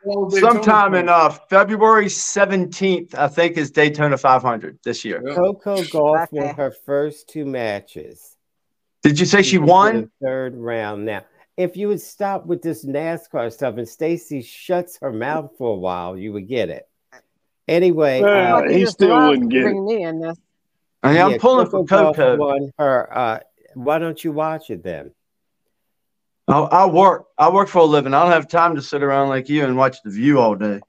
Daytona's Sometime in uh, February 17th, I think, is Daytona 500 this year. Yeah. Coco Gauff won her first two matches. Did you say she She's into won? third round now. If you would stop with this NASCAR stuff and Stacy shuts her mouth for a while, you would get it. Anyway, Well, uh, he still wouldn't get it. Bring me in this. I mean, I'm yeah, pulling Coco for Coco. won her. Uh, why don't you watch it then? I, I work. I work for a living. I don't have time to sit around like you and watch The View all day.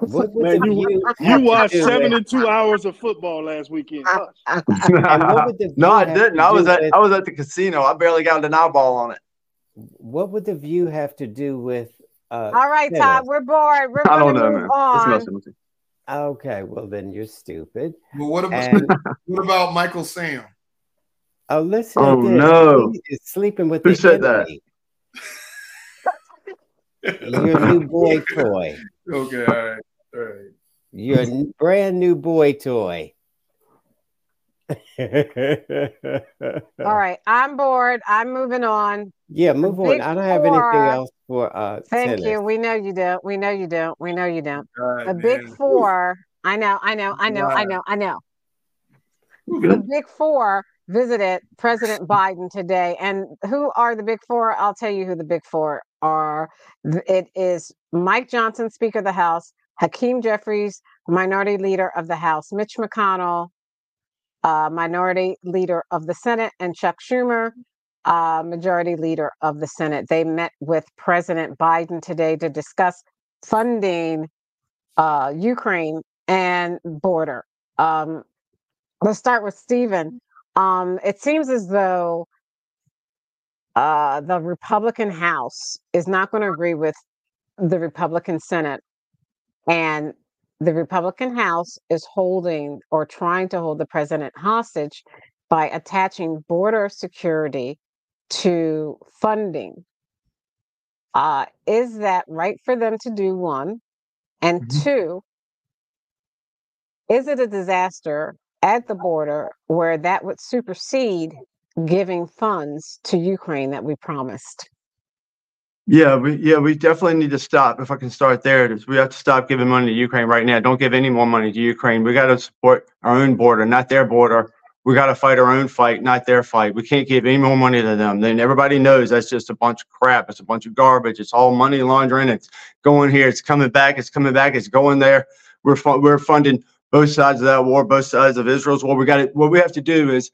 What Man, you- You watched do with- 72 hours of football last weekend. Hush. and what would the no, I didn't. I was at with- I was at the casino. I barely got an eyeball on it. What would the view have to do with? Uh, All right, tennis? Todd, we're bored. We're I don't know, move man. On. messing with me. Okay, well then you're stupid. But what about And what about Michael Sam? Oh, listen Oh, to this. no. He is sleeping with Who the said that? enemy. Your new boy toy. Okay, all right, all right. Your brand new boy toy. All right, I'm bored. I'm moving on. Yeah, move on. Big I don't have anything else for uh Thank tennis. you. We know you don't. We know you don't. We know you don't. God, The big man. four. I know. I know. I know. I know. I know. We're The big four visited President Biden today. And who are the big four? I'll tell you who the big four are. It is Mike Johnson, Speaker of the House, Hakeem Jeffries, Minority Leader of the House, Mitch McConnell, uh, Minority Leader of the Senate, and Chuck Schumer, uh, Majority Leader of the Senate. They met with President Biden today to discuss funding uh, Ukraine and border. Um, let's start with Stephen. Um, it seems as though uh, the Republican House is not going to agree with the Republican Senate, and the Republican House is holding or trying to hold the president hostage by attaching border security to funding. Uh, is that right for them to do? One, and Mhm. two, is it a disaster at the border where that would supersede giving funds to Ukraine that we promised. Yeah, we yeah we definitely need to stop. If I can start there, is we have to stop giving money to Ukraine right now. Don't give any more money to Ukraine. We got to support our own border, not their border. We got to fight our own fight, not their fight. We can't give any more money to them. Then everybody knows that's just a bunch of crap. It's a bunch of garbage. It's all money laundering. It's going here. It's coming back. It's coming back. It's going there. We're fu- we're funding both sides of that war, both sides of Israel's war. We got it. What we have to do is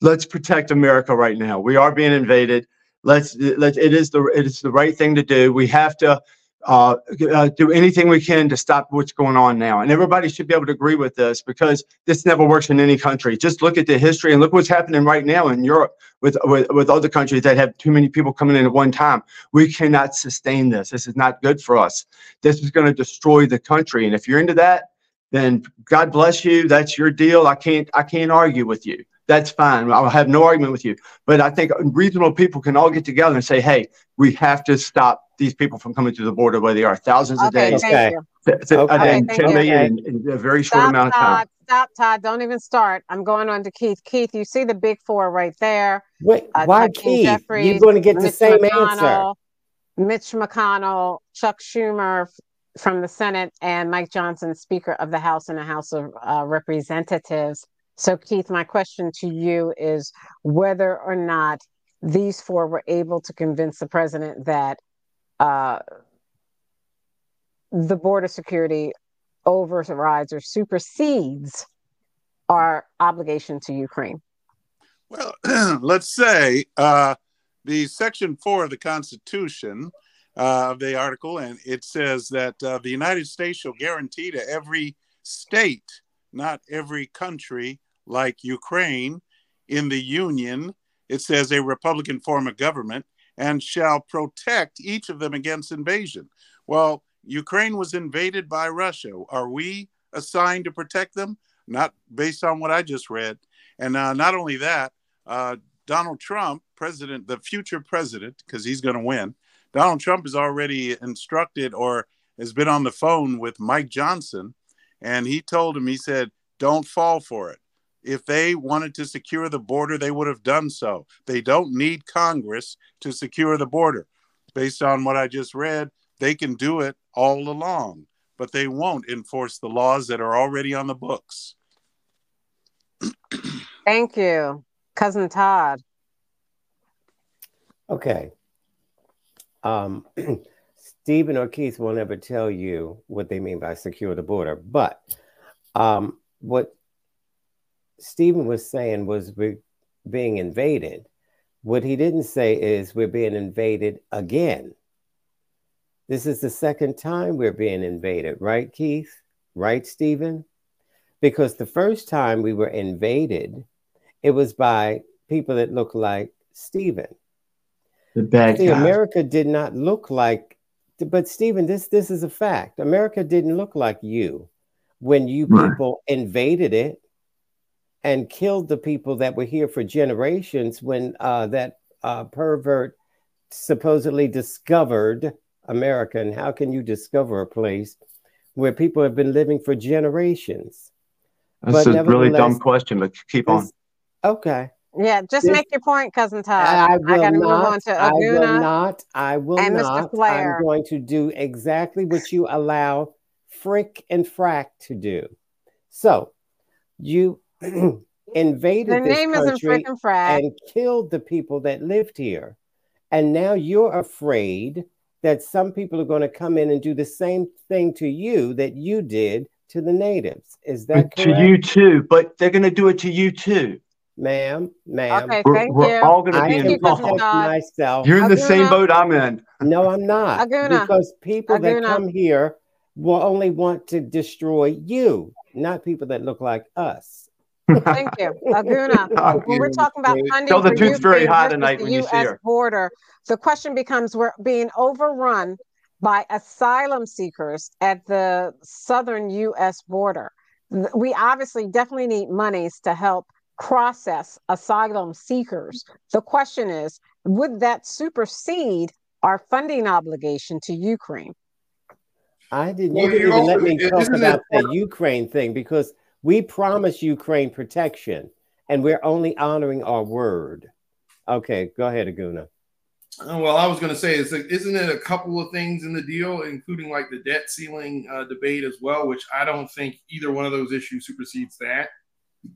let's protect America right now. We are being invaded. Let's let it is the it is the right thing to do. We have to uh, uh, do anything we can to stop what's going on now, and everybody should be able to agree with this because this never works in any country. Just look at the history and look what's happening right now in Europe with with, with other countries that have too many people coming in at one time. We cannot sustain this. This is not good for us. This is going to destroy the country, and if you're into that, then God bless you. That's your deal. I can't I can't argue with you that's fine. I'll have no argument with you. But I think reasonable people can all get together and say, hey, we have to stop these people from coming to the border where they are thousands a Okay, day, thank Okay. you. th- th- a Okay, day, thank 10 you. in, in a very short Stop, amount of time. Todd. Stop, Todd. Don't even start. I'm going on to Keith. Keith, you see the big four right there. Wait, Uh, why, Hakeem Keith? You're going to get the Mitch same answer. Mitch McConnell, Chuck Schumer f- from the Senate, and Mike Johnson, Speaker of the House and the House of uh, Representatives. So, Keith, my question to you is whether or not these four were able to convince the president that uh, the border security overrides or supersedes our obligation to Ukraine. Well, let's say uh, the section four of the Constitution uh, of the article, and it says that uh, the United States shall guarantee to every state, not every country, like Ukraine, in the Union. It says a Republican form of government and shall protect each of them against invasion. Well, Ukraine was invaded by Russia. Are we assigned to protect them? Not based on what I just read. And uh, not only that, uh, Donald Trump, president, the future president, because he's going to win, Donald Trump has already instructed or has been on the phone with Mike Johnson. And he told him, he said, don't fall for it. If they wanted to secure the border, they would have done so. They don't need Congress to secure the border. Based on what I just read, they can do it all along, but they won't enforce the laws that are already on the books. Thank you, cousin Todd. Okay. Um, Stephen or Keith will never tell you what they mean by secure the border, but um, what Stephen was saying was we're being invaded. What he didn't say is we're being invaded again. This is the second time we're being invaded, right, Keith? Right, Stephen? Because the first time we were invaded, it was by people that look like Stephen. The bad See. America did not look like, but Stephen, this this is a fact. America didn't look like you when you Right. people invaded it and killed the people that were here for generations. When uh, that uh, pervert supposedly discovered America, and how can you discover a place where people have been living for generations? That's but a really dumb question, but keep on. Okay. Yeah, just This- make your point, cousin Todd. I I, will got to move not. on to I will Aguna. not. I will and Mr. not. Flair. I'm going to do exactly what you allow Frick and Frack to do. So, you invaded The this name isn't country frickin' frag. and killed the people that lived here, and now you're afraid that some people are going to come in and do the same thing to you that you did to the natives. Is that correct? to you too, but they're going to do it to you too. Ma'am? Ma'am, Okay, We're, thank we're you. all going to be you, cousin involved. protect Todd. myself. You're in the same boat I'm in. No, I'm not. Aguna. Because people that come here will only want to destroy you, not people that look like us. Thank you, Aguna. When we're talking about funding Tell the for truth very high tonight the when you see U.S. her. border, the question becomes: We're being overrun by asylum seekers at the southern U.S. border. We obviously definitely need monies to help process asylum seekers. The question is: Would that supersede our funding obligation to Ukraine? I didn't Well, you didn't even also- let me isn't talk it- about the Ukraine thing because we promised Ukraine protection and we're only honoring our word. Okay, go ahead, Aguna. Uh, well, I was going to say, is isn't it a couple of things in the deal, including like the debt ceiling uh, debate as well, which I don't think either one of those issues supersedes that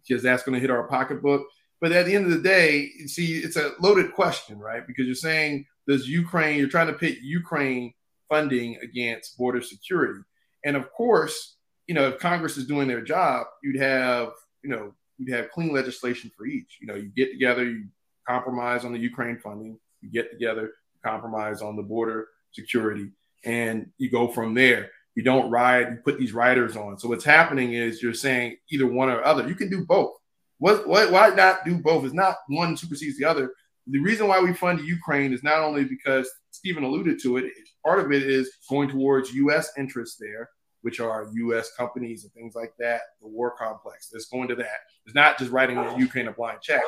because that's going to hit our pocketbook. But at the end of the day, see, it's a loaded question, right? Because you're saying, does Ukraine, you're trying to pit Ukraine funding against border security. And of course, you know, if Congress is doing their job, you'd have, you know, you'd have clean legislation for each. You know, you get together, you compromise on the Ukraine funding, you get together, compromise on the border security, and you go from there. You don't ride, you put these riders on. So what's happening is you're saying either one or other. You can do both. What, what why not do both? It's not one supersedes the other. The reason why we fund Ukraine is not only because Stephen alluded to it, part of it is going towards US interests there, which are US companies and things like that, the war complex. It's going to that. It's not just writing Ukraine a blind check.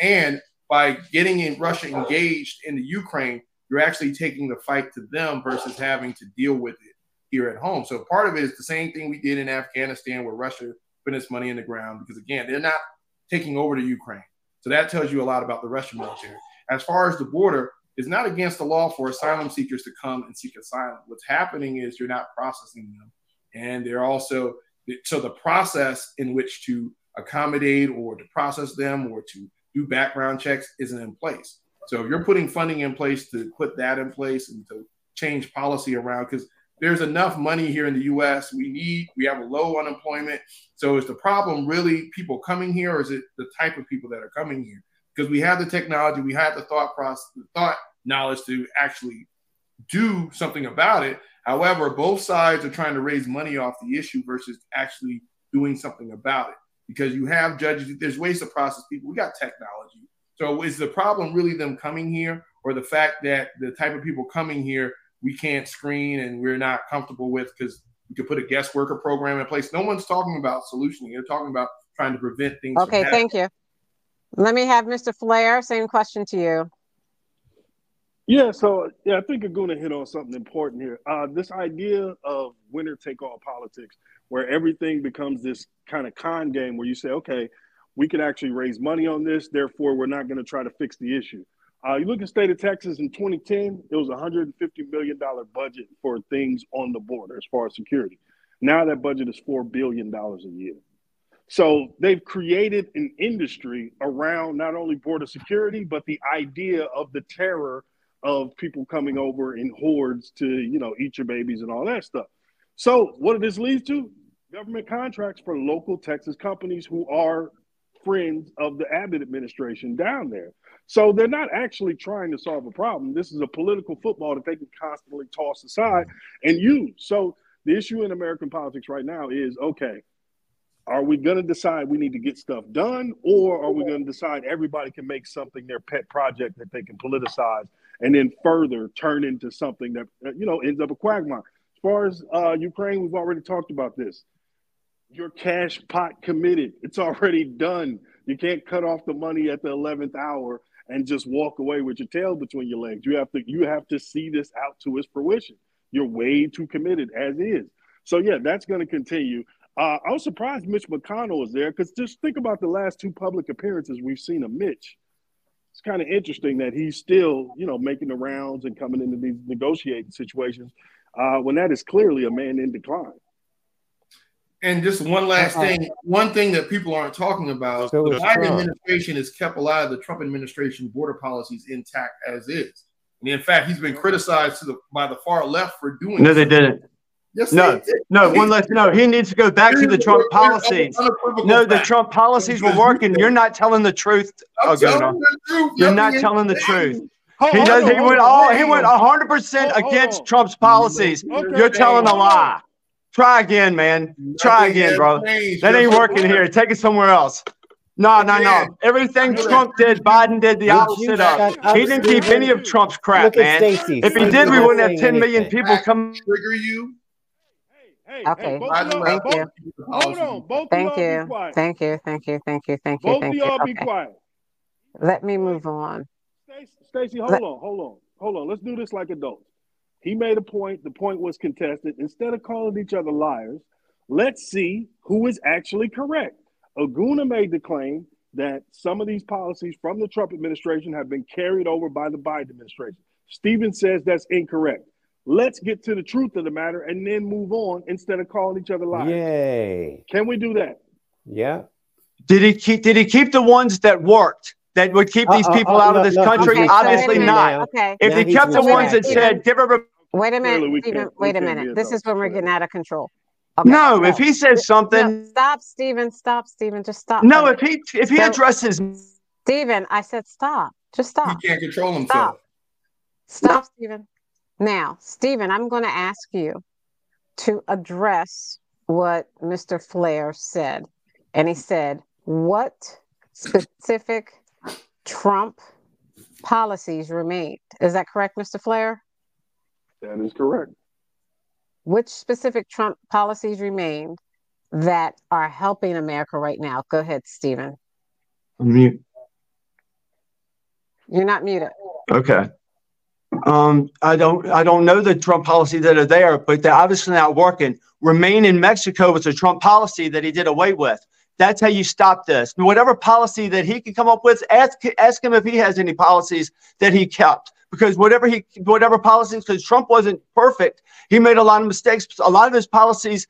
And by getting in Russia engaged in the Ukraine, you're actually taking the fight to them versus having to deal with it here at home. So part of it is the same thing we did in Afghanistan where Russia put its money in the ground because again, they're not taking over the Ukraine. So that tells you a lot about the Russian military. As far as the border, it's not against the law for asylum seekers to come and seek asylum. What's happening is you're not processing them. And they're also, so the process in which to accommodate or to process them or to do background checks isn't in place. So if you're putting funding in place to put that in place and to change policy around, because there's enough money here in the US. We need, we have a low unemployment. So is the problem really people coming here or is it the type of people that are coming here? Because we have the technology, we have the thought process, the thought knowledge to actually do something about it. However, both sides are trying to raise money off the issue versus actually doing something about it. Because you have judges, there's ways to process people. We got technology. So is the problem really them coming here or the fact that the type of people coming here we can't screen and we're not comfortable with because we could put a guest worker program in place. No one's talking about solutioning. They're talking about trying to prevent things. Okay, thank you. Let me have Mr. Flair. Same question to you. Yeah, so yeah, I think you're going to hit on something important here. Uh, this idea of winner take all politics, where everything becomes this kind of con game where you say, okay, we can actually raise money on this, therefore we're not going to try to fix the issue. Uh, you look at state of Texas in 2010, it was a $150 million budget for things on the border as far as security. Now that budget is $4 billion a year. So they've created an industry around not only border security, but the idea of the terror of people coming over in hordes to, you know, eat your babies and all that stuff. So what did this lead to? Government contracts for local Texas companies who are friends of the Abbott administration down there. So they're not actually trying to solve a problem. This is a political football that they can constantly toss aside and use. So the issue in American politics right now is okay, are we going to decide we need to get stuff done or are we going to decide everybody can make something their pet project that they can politicize and then further turn into something that you know ends up a quagmire as far as uh, ukraine we've already talked about this your cash pot committed it's already done you can't cut off the money at the 11th hour and just walk away with your tail between your legs. You have to you have to see this out to its fruition. You're way too committed as is. So yeah, that's going to continue. Uh, I was surprised Mitch McConnell was there because just think about the last two public appearances we've seen of Mitch. It's kind of interesting that he's still, you know, making the rounds and coming into these negotiating situations uh, when that is clearly a man in decline. And just one last uh, thing, one thing that people aren't talking about, so the Biden Trump. administration has kept a lot of the Trump administration border policies intact as is. And in fact, he's been criticized the, by the far left for doing. No, they didn't. Yes, no, no, one less. No, he needs to go back to the Trump policies. No, the Trump policies were working. You're not telling the truth, Aguna. You're not telling the truth. He does. He went all. He went 100 percent against Trump's policies. You're telling a lie. Try again, man. Try again, bro. That ain't working here. Take it somewhere else. No, no, no. Everything Trump did, Biden did the opposite of. He didn't keep any of Trump's crap, man. If he did, we wouldn't have 10 million people come. Trigger you. Okay. Thank you. Hold on. Both thank you. Thank you. Thank you. Thank you. Thank you. Both of y'all be quiet. Let me move on. Stacey, hold on. Hold on. Hold on. Let's do this like adults. He made a point. The point was contested. Instead of calling each other liars, let's see who is actually correct. Aguna made the claim that some of these policies from the Trump administration have been carried over by the Biden administration. Stephen says that's incorrect. Let's get to the truth of the matter and then move on instead of calling each other liars. Yay. Can we do that? Yeah. Did he keep? Did he keep the ones that worked? That would keep these people uh, out no, of this no, country? okay, Obviously wait a not. Okay. If Now he kept the moving ones that on. said, "Give everybody," Wait a minute, we Stephen. can't- Wait a minute. This is when we're getting out of control. Okay. no. so- If he says No, something, stop, Stephen. Stop, Stephen. Just stop. no. If he if he So- addresses, Stephen, I said stop. Just stop. He can't control himself. Stop. Stop, Stephen. Now, Stephen, I'm going to ask you to address what Mr. Flair said. And he said, what specific Trump policies remained? Is that correct, Mr. Flair? That is correct. Which specific Trump policies remained that are helping America right now? Go ahead, Stephen. mute. You're not muted. Okay. Um, I don't, I don't know the Trump policy that are there, but they're obviously not working. Remain in Mexico was a Trump policy that he did away with. That's how you stop this. Whatever policy that he can come up with, ask ask him if he has any policies that he kept. Because whatever he, whatever policies, because Trump wasn't perfect, he made a lot of mistakes. A lot of his policies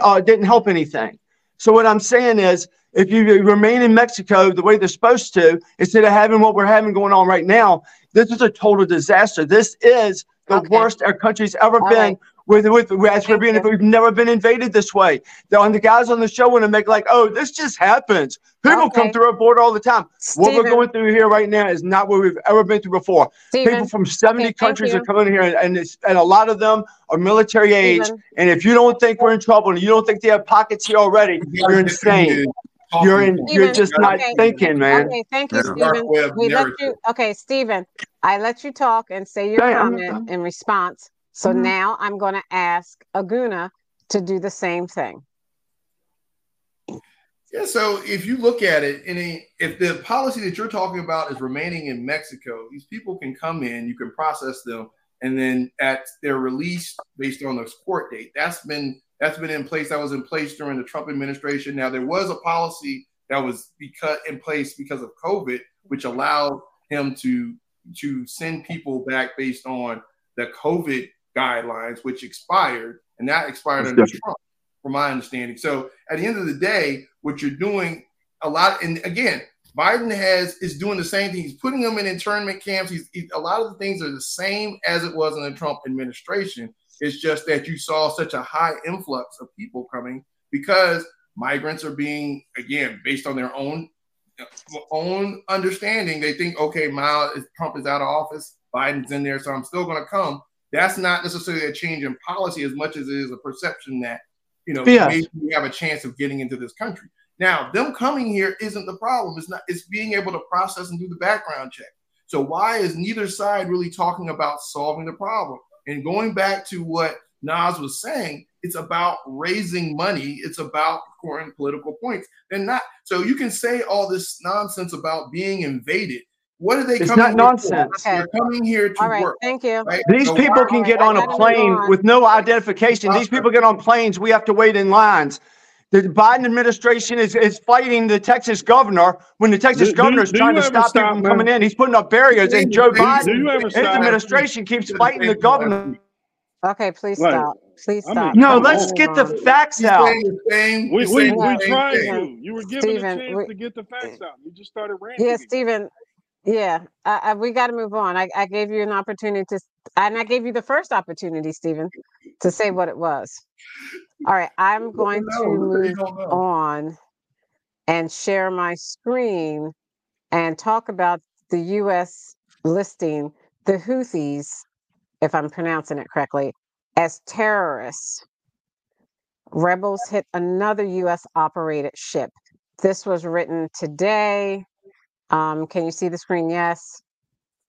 uh, didn't help anything. So what I'm saying is, if you remain in Mexico the way they're supposed to, instead of having what we're having going on right now, this is a total disaster. This is the Okay. worst our country's ever All been. right. With, with, as for Thank being, we've never been invaded this way. The, and the guys on the show want to make like, oh, this just happens. People come through our border all the time. What we're going through here right now is not what we've ever been through before. People from 70 Okay, countries are coming here, and, and, it's, and a lot of them are military age. And if you don't think we're in trouble and you don't think they have pockets here already, you're insane. You're in. You're just not okay. thinking, man. Okay, thank you, That's a dark Stephen. web We let you. Okay, Stephen, I let you talk and say your Okay, I'm- comment in response. So Mhm. now I'm going to ask Aguna to do the same thing. Yeah, so if you look at it, any if the policy that you're talking about is remaining in Mexico, these people can come in, you can process them, and then at their release based on the court date. That's been that's been in place. That was in place during the Trump administration. Now there was a policy that was because in place because of COVID, which allowed him to to send people back based on the COVID guidelines, which expired, and that expired That's under different. Trump, from my understanding. So at the end of the day, what you're doing a lot, and again, Biden has is doing the same thing. He's putting them in internment camps. He's he, a lot of the things are the same as it was in the Trump administration. It's just that you saw such a high influx of people coming because migrants are being again based on their own own understanding. They think, okay, Miles Trump is out of office, Biden's in there, so I'm still going to come. That's not necessarily a change in policy as much as it is a perception that you know Yes. maybe we have a chance of getting into this country. Now, them coming here isn't the problem. It's not. It's being able to process and do the background check. So why is neither side really talking about solving the problem? And going back to what Nas was saying, it's about raising money. It's about scoring political points. They're not. So you can say all this nonsense about being invaded. What are they It's coming not nonsense. for? They're coming here to All right, work. thank you. Right? These So people can get I on a plane on. with no identification. These people get on planes. We have to wait in lines. The Biden administration is, is fighting the Texas governor when the Texas Do- do- governor is do trying you to stop people from coming in. He's putting up barriers, and Joe Biden Do you ever his stop? administration keeps fighting the governor. Okay, please Right. stop. Please I mean, stop. No, let's on. get the facts He's out. the same. We he's we, we tried thing. to. You were given Stephen, a chance we- to get the facts out. You just started ranting. Yeah. Stephen. Yeah, I, I, we got to move on. I, I gave you an opportunity to, and I gave you the first opportunity, Stephen, to say what it was. All right, I'm going to move on and share my screen and talk about the U.S. listing the Houthis, if I'm pronouncing it correctly, as terrorists. Rebels hit another U.S. operated ship. This was written today. Um, can you see the screen? Yes.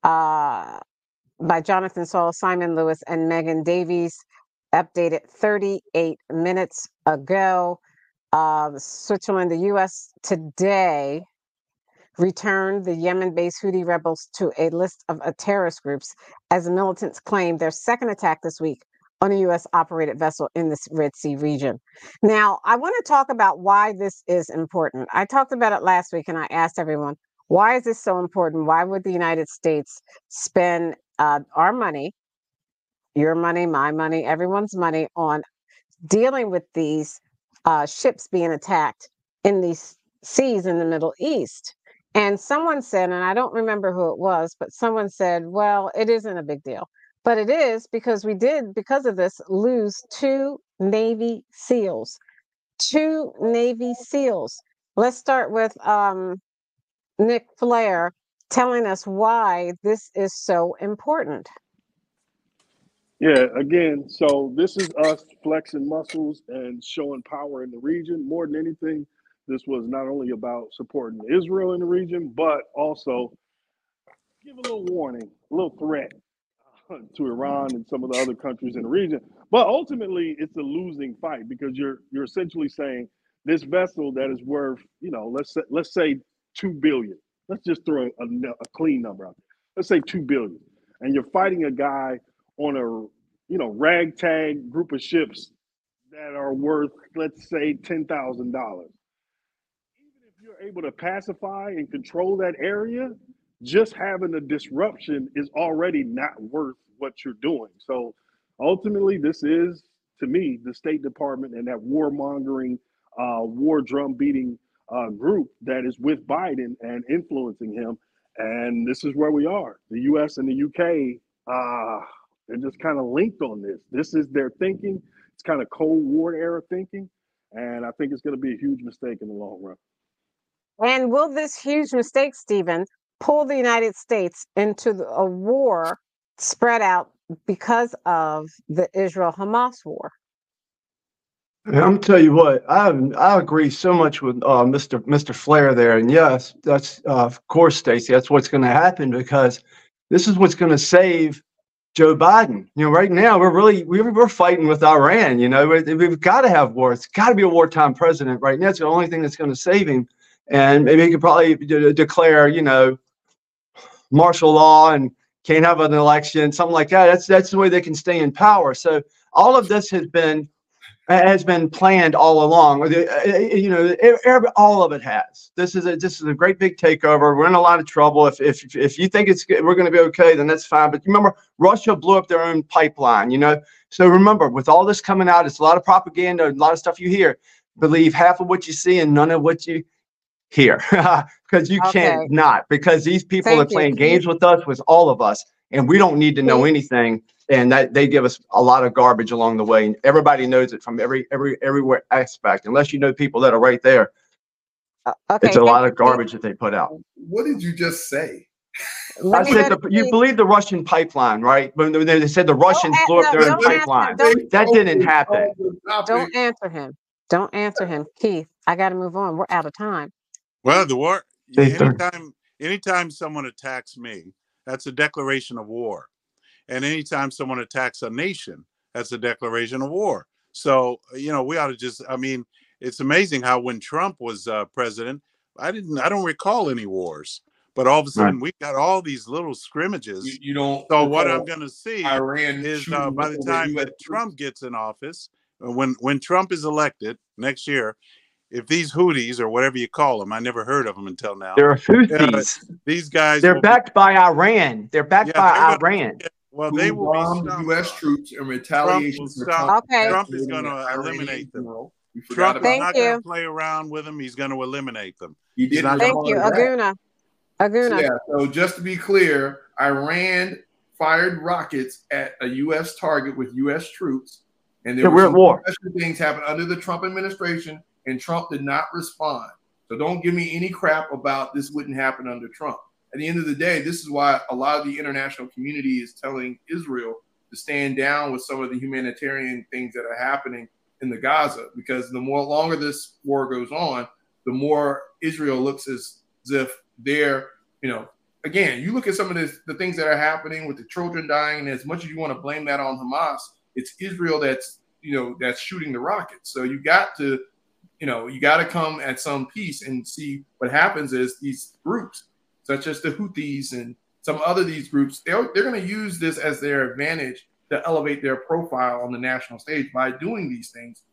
Uh, by Jonathan Saul, Simon Lewis, and Megan Davies, updated 38 minutes ago. Uh, Switzerland, the U.S. today returned the Yemen based Houthi rebels to a list of uh, terrorist groups as militants claimed their second attack this week on a U.S. operated vessel in this Red Sea region. Now, I want to talk about why this is important. I talked about it last week and I asked everyone, why is this so important? Why would the United States spend uh, our money, your money, my money, everyone's money on dealing with these uh, ships being attacked in these seas in the Middle East? And someone said, and I don't remember who it was, but someone said, well, it isn't a big deal. But it is because we did, because of this, lose two Navy SEALs. Two Navy SEALs. Let's start with um, Nick Flair telling us why this is so important. Yeah, again, so this is us flexing muscles and showing power in the region more than anything this was not only about supporting Israel in the region, but also give a little warning, a little threat uh, to Iran and some of the other countries in the region. But ultimately, it's a losing fight because you're you're essentially saying this vessel that is worth, you know, let's say, let's say two billion. Let's just throw a, a clean number out there. Let's say two billion, and you're fighting a guy on a you know ragtag group of ships that are worth, let's say, ten thousand dollars Even if you're able to pacify and control that area, just having a disruption is already not worth what you're doing. So ultimately, this is to me the State Department and that warmongering, uh, war drum beating uh, group that is with Biden and influencing him. And this is where we are. The U.S. and the UK, uh, they're just kind of linked on this. This is their thinking. It's kind of Cold War era thinking, and I think it's going to be a huge mistake in the long run. And will this huge mistake, Stephen, pull the United States into a war spread out because of the Israel Hamas war? I'm tell you what, I I agree so much with uh, Mr. Mr. Flair there, and yes, that's uh, of course, Stacy, that's what's going to happen because this is what's going to save Joe Biden. You know, right now we're really we're, we're fighting with Iran. You know, we've got to have war. It's got to be a wartime president right now. It's the only thing that's going to save him and maybe he could probably de- declare, you know, martial law and can't have an election, something like that. That's that's the way they can stay in power. So all of this has been has been planned all along. Uh, you know, every, all of it has. This is a this is a great big takeover. We're in a lot of trouble. If if if you think it's we're going to be okay, then that's fine. But remember, Russia blew up their own pipeline. You know, so remember, with all this coming out, it's a lot of propaganda, a lot of stuff you hear. Believe half of what you see and none of what you hear, because you okay. can't not because these people Thank are playing you. games with us with all of us and we don't need to know anything and that they give us a lot of garbage along the way and everybody knows it from every every everywhere aspect unless you know people that are right there uh, okay. it's a lot of garbage that they put out what did you just say I said the, you believe the Russian pipeline, right? When they said the Russians blew up their own pipeline, that didn't happen. Don't answer him. Don't answer him, Keith. I got to move on. We're out of time. Well, the war. Anytime, anytime someone attacks me, that's a declaration of war, and anytime someone attacks a nation, that's a declaration of war. So you know, we ought to just. I mean, it's amazing how when Trump was uh, president, I didn't. I don't recall any wars. But all of a sudden, right. we got all these little scrimmages. You, you don't. So what I'm going to see Iran is uh, by the time that Trump gets in office, uh, when when Trump is elected next year, if these Houthis or whatever you call them, I never heard of them until now. They're Houthis. Uh, these guys. They're backed be, by Iran. They're backed yeah, by they're Iran. Gonna, well, they will bomb U.S. troops in retaliation. Trump, okay. Trump is going to eliminate them. Trump is not going to play around with them. He's going to eliminate them. He did not Thank you, Aguna. Aguna. Yeah. So just to be clear, Iran fired rockets at a U.S. target with U.S. troops, and there yeah, were war. things happened under the Trump administration and Trump did not respond. So don't give me any crap about this wouldn't happen under Trump. At the end of the day, this is why a lot of the international community is telling Israel to stand down with some of the humanitarian things that are happening in the Gaza, because the more longer this war goes on, the more Israel looks as, as if they're, you know, again, you look at some of this, the things that are happening with the children dying, and as much as you want to blame that on Hamas, it's Israel that's, you know, that's shooting the rockets. So you got to you know, you got to come at some peace and see what happens is these groups, such as the Houthis and some other these groups, they're, they're going to use this as their advantage to elevate their profile on the national stage by doing these things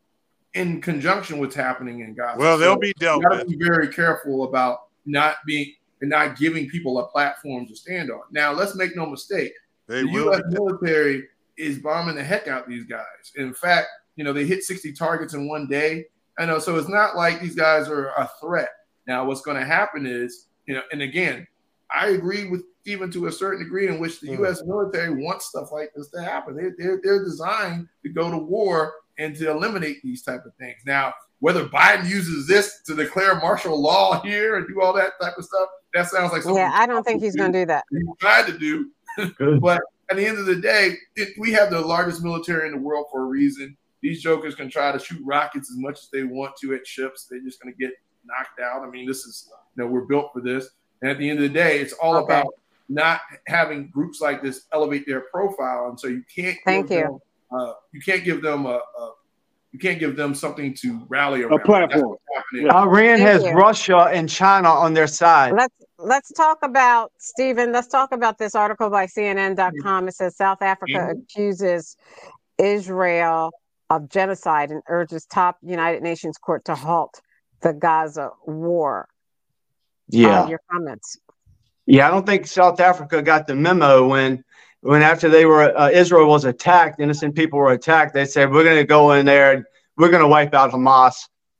in conjunction with what's happening in Gaza. Well, they'll so be dealt with. Be very careful about not being and not giving people a platform to stand on. Now, let's make no mistake. They the U.S. military is bombing the heck out of these guys. In fact, you know they hit 60 targets in one day. I know, so it's not like these guys are a threat. Now, what's going to happen is, you know, and again, I agree with even to a certain degree in which the mm. U.S. military wants stuff like this to happen. They, they're, they're designed to go to war and to eliminate these type of things. Now, whether Biden uses this to declare martial law here and do all that type of stuff, that sounds like something. Yeah, I don't think he's going to do that. He tried to do, but at the end of the day, it, we have the largest military in the world for a reason. These jokers can try to shoot rockets as much as they want to at ships. They're just going to get knocked out. I mean, this is you know we're built for this. And at the end of the day, it's all okay. about not having groups like this elevate their profile, and so you can't. Thank you. Them, uh, you can't give them a, a, you can't give them something to rally around. A platform. Iran Thank has you. Russia and China on their side. Let's let's talk about Stephen. Let's talk about this article by CNN.com. It says South Africa mm-hmm. accuses Israel of genocide and urges top United Nations court to halt the Gaza war. Yeah. Uh, your comments. Yeah, I don't think South Africa got the memo when when after they were uh, Israel was attacked, innocent people were attacked. They said we're going to go in there and we're going to wipe out Hamas,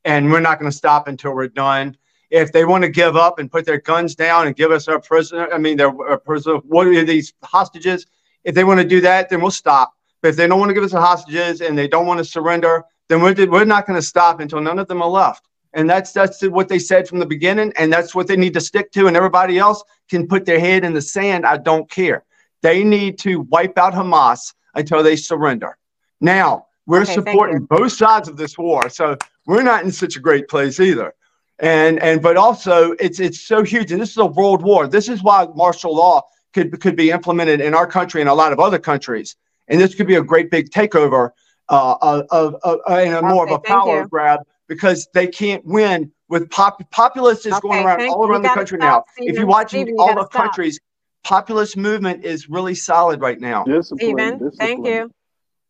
and we're not going to stop until we're done. If they want to give up and put their guns down and give us our prisoner, I mean, their prisoner, what are these hostages? If they want to do that, then we'll stop. But if they don't want to give us the hostages and they don't want to surrender, then we're, we're not going to stop until none of them are left. And that's that's what they said from the beginning, and that's what they need to stick to. And everybody else can put their head in the sand. I don't care. They need to wipe out Hamas until they surrender. Now, we're okay, supporting both sides of this war. So we're not in such a great place either. And and but also it's it's so huge. And this is a world war. This is why martial law could could be implemented in our country and a lot of other countries. And this could be a great big takeover uh, of, of, of and a more of a power you. grab because they can't win with pop, populist is okay, going around all around the country now. If you watch Steven, all the stop. countries, populist movement is really solid right now. Stephen, thank you.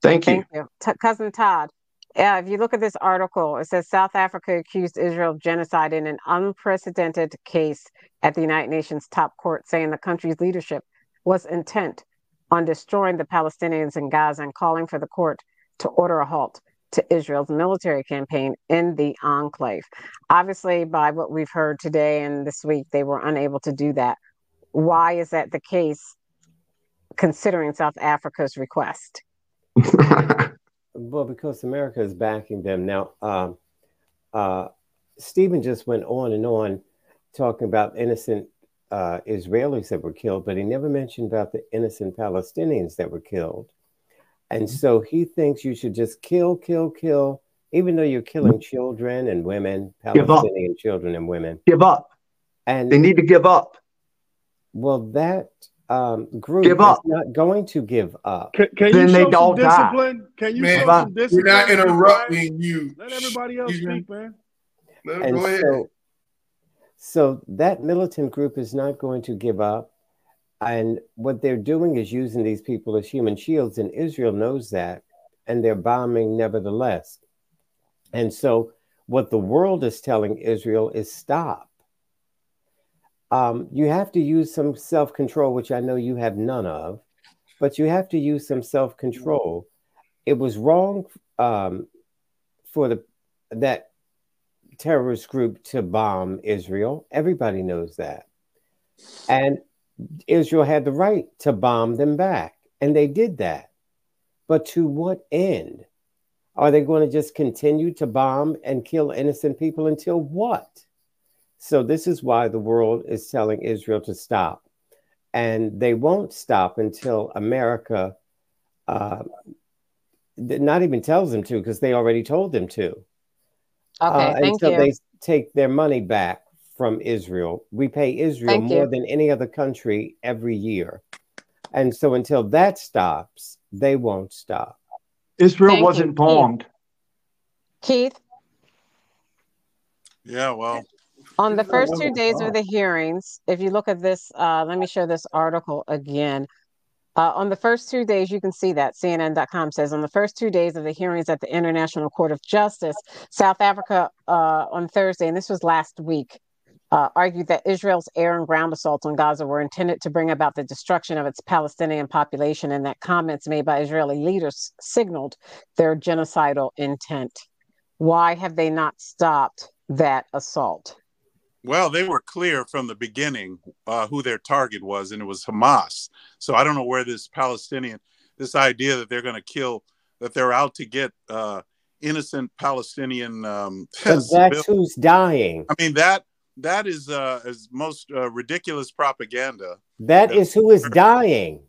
Thank you. Thank you. T- Cousin Todd. Yeah, if you look at this article, it says South Africa accused Israel of genocide in an unprecedented case at the United Nations top court, saying the country's leadership was intent on destroying the Palestinians in Gaza and calling for the court to order a halt to Israel's military campaign in the enclave. Obviously, by what we've heard today and this week, they were unable to do that. Why is that the case, considering South Africa's request? well, because America is backing them. Now, um, uh, Stephen just went on and on talking about innocent uh, Israelis that were killed, but he never mentioned about the innocent Palestinians that were killed. And so he thinks you should just kill, kill, kill, even though you're killing children and women, Palestinian children and women. Give up. And they need to give up. Well, that um, group give up. is not going to give up. Can, can then you show they some discipline? Die. Can you man, show some discipline? We're not interrupting you. Let everybody else speak, man. Let and go ahead. So, so that militant group is not going to give up. And what they're doing is using these people as human shields, and Israel knows that, and they're bombing nevertheless. And so, what the world is telling Israel is stop. Um, you have to use some self control, which I know you have none of, but you have to use some self control. It was wrong um, for the that terrorist group to bomb Israel. Everybody knows that. And Israel had the right to bomb them back, and they did that. But to what end? Are they going to just continue to bomb and kill innocent people until what? So, this is why the world is telling Israel to stop. And they won't stop until America uh, not even tells them to, because they already told them to. Okay, uh, thank until you. they take their money back from Israel. We pay Israel Thank more you. than any other country every year. And so until that stops, they won't stop. Israel Thank wasn't you. bombed. Keith? Yeah, well. On the first two days of the hearings, if you look at this, uh, let me show this article again. Uh, on the first two days, you can see that CNN.com says on the first two days of the hearings at the International Court of Justice, South Africa uh, on Thursday, and this was last week, uh, argued that Israel's air and ground assaults on Gaza were intended to bring about the destruction of its Palestinian population, and that comments made by Israeli leaders signaled their genocidal intent. Why have they not stopped that assault? Well, they were clear from the beginning uh, who their target was, and it was Hamas. So I don't know where this Palestinian, this idea that they're going to kill, that they're out to get uh, innocent Palestinian. Um, that's who's dying. I mean that that is uh, is most uh, ridiculous propaganda. That is who is dying.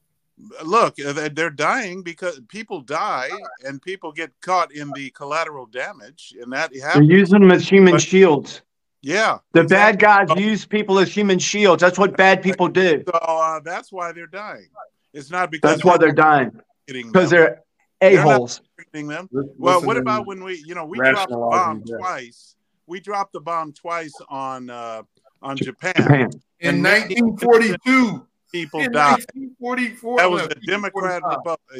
Look, uh, they're dying because people die and people get caught in the collateral damage, and that happens. They're using them as human but, shields. Yeah. The exactly. bad guys use people as human shields. That's what bad people do. So uh, that's why they're dying. It's not because that's why they're dying. Because they're a holes. Them. Well, what about when we, you know, we dropped the bomb yeah. twice. We dropped the bomb twice on uh, on Japan. Japan. In 1942. People in died. 1944. That was a Democrat.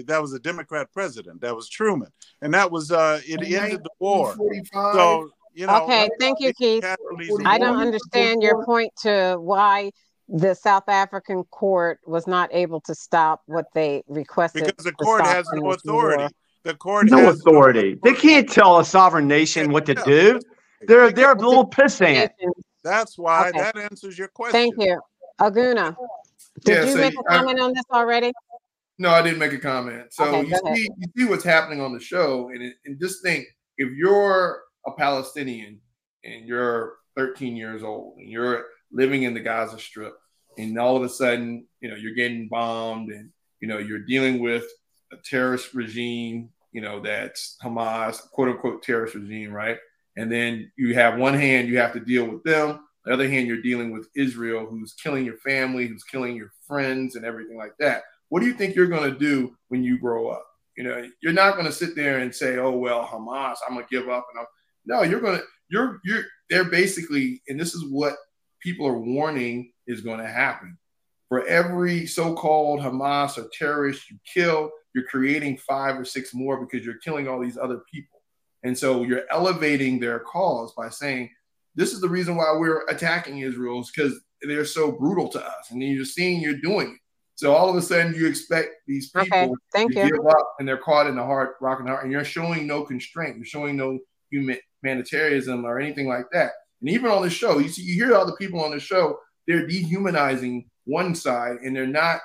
That was a Democrat president. That was Truman, and that was uh, it ended the war. So you know, okay, thank you, Keith. I don't understand your point to why the South African court was not able to stop what they requested. Because the court has no authority. War. The court has no authority. They can't tell a sovereign nation what to do. They're they're a little pissant. That's why okay. that answers your question. Thank you, Aguna. Did yeah, you so make a comment I, on this already? No, I didn't make a comment. So okay, you see, you see what's happening on the show, and it, and just think if you're a Palestinian and you're 13 years old and you're living in the Gaza Strip, and all of a sudden, you know, you're getting bombed and, you know, you're dealing with a terrorist regime, you know, that's Hamas, quote unquote terrorist regime, right? And then you have one hand, you have to deal with them. The other hand, you're dealing with Israel, who's killing your family, who's killing your friends, and everything like that. What do you think you're going to do when you grow up? You know, you're not going to sit there and say, "Oh well, Hamas, I'm going to give up," and I'm no, you're gonna you're you're they're basically, and this is what people are warning is going to happen. For every so-called Hamas or terrorist you kill, you're creating five or six more because you're killing all these other people. And so you're elevating their cause by saying, this is the reason why we're attacking Israel is because they're so brutal to us. And then you're seeing you're doing it. So all of a sudden you expect these people okay, thank to you. give up and they're caught in the heart, rock and heart, and you're showing no constraint. You're showing no humanitarianism or anything like that. And even on the show, you see, you hear all the people on the show, they're dehumanizing one side and they're not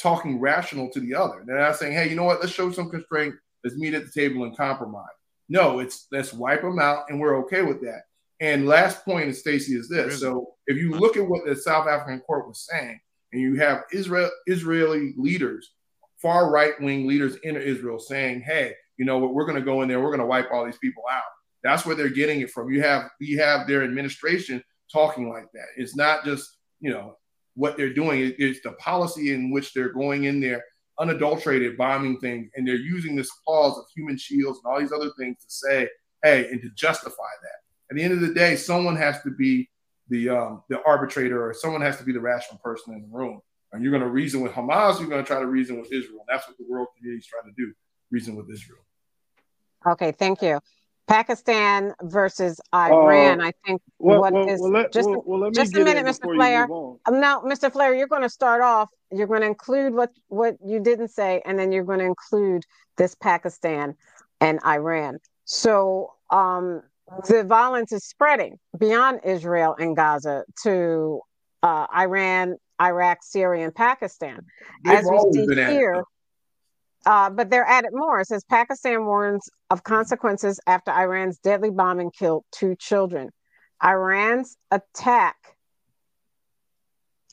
talking rational to the other. They're not saying, hey, you know what, let's show some constraint, let's meet at the table and compromise. No, it's let's wipe them out and we're okay with that. And last point, Stacy, is this. So if you look at what the South African court was saying, and you have Israel Israeli leaders, far right wing leaders in Israel saying, hey, you know what, we're going to go in there, we're going to wipe all these people out. That's where they're getting it from. You have you have their administration talking like that. It's not just you know what they're doing. It's the policy in which they're going in there unadulterated bombing things, and they're using this clause of human shields and all these other things to say, hey, and to justify that. At the end of the day, someone has to be the um, the arbitrator, or someone has to be the rational person in the room. And you're going to reason with Hamas, you're going to try to reason with Israel. And That's what the world community is trying to do, reason with Israel. Okay, thank you. Pakistan versus Iran. Uh, I think well, what well, is well, let, just, just a minute, Mr. Flair. Um, now, Mr. Flair, you're going to start off. You're going to include what what you didn't say, and then you're going to include this Pakistan and Iran. So um, the violence is spreading beyond Israel and Gaza to uh, Iran, Iraq, Syria, and Pakistan. They've As we see here, uh, but they're at it more. It says Pakistan warns of consequences after Iran's deadly bombing killed two children. Iran's attack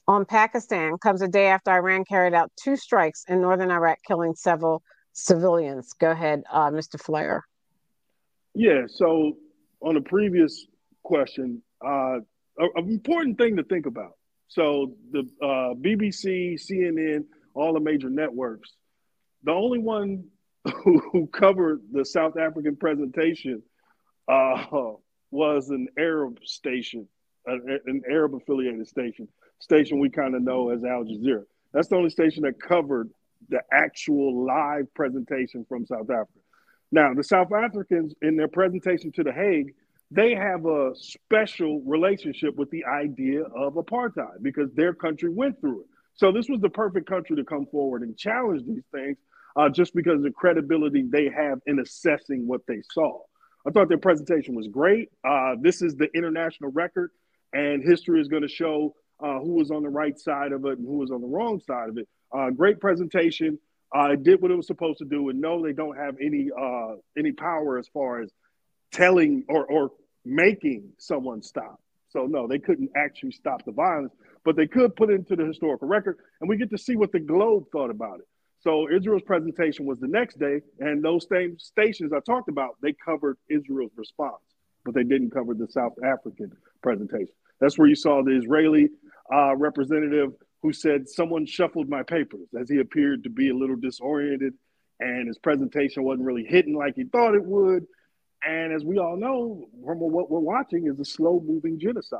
on Pakistan comes a day after Iran carried out two strikes in northern Iraq, killing several civilians. Go ahead, uh, Mr. Flair. Yeah, so on the previous question, uh, an important thing to think about. So the uh, BBC, CNN, all the major networks the only one who, who covered the South African presentation uh, was an Arab station, an Arab affiliated station, station we kind of know as Al Jazeera. That's the only station that covered the actual live presentation from South Africa. Now, the South Africans, in their presentation to The Hague, they have a special relationship with the idea of apartheid because their country went through it. So this was the perfect country to come forward and challenge these things uh, just because of the credibility they have in assessing what they saw. I thought their presentation was great. Uh, this is the international record, and history is going to show uh, who was on the right side of it and who was on the wrong side of it. Uh, great presentation. Uh, it did what it was supposed to do, and no, they don't have any uh, any power as far as telling or or making someone stop. So no, they couldn't actually stop the violence, but they could put it into the historical record, and we get to see what the Globe thought about it. So Israel's presentation was the next day, and those same stations I talked about, they covered Israel's response, but they didn't cover the South African presentation. That's where you saw the Israeli uh, representative who said someone shuffled my papers as he appeared to be a little disoriented and his presentation wasn't really hitting like he thought it would. And as we all know, from what we're watching is a slow moving genocide.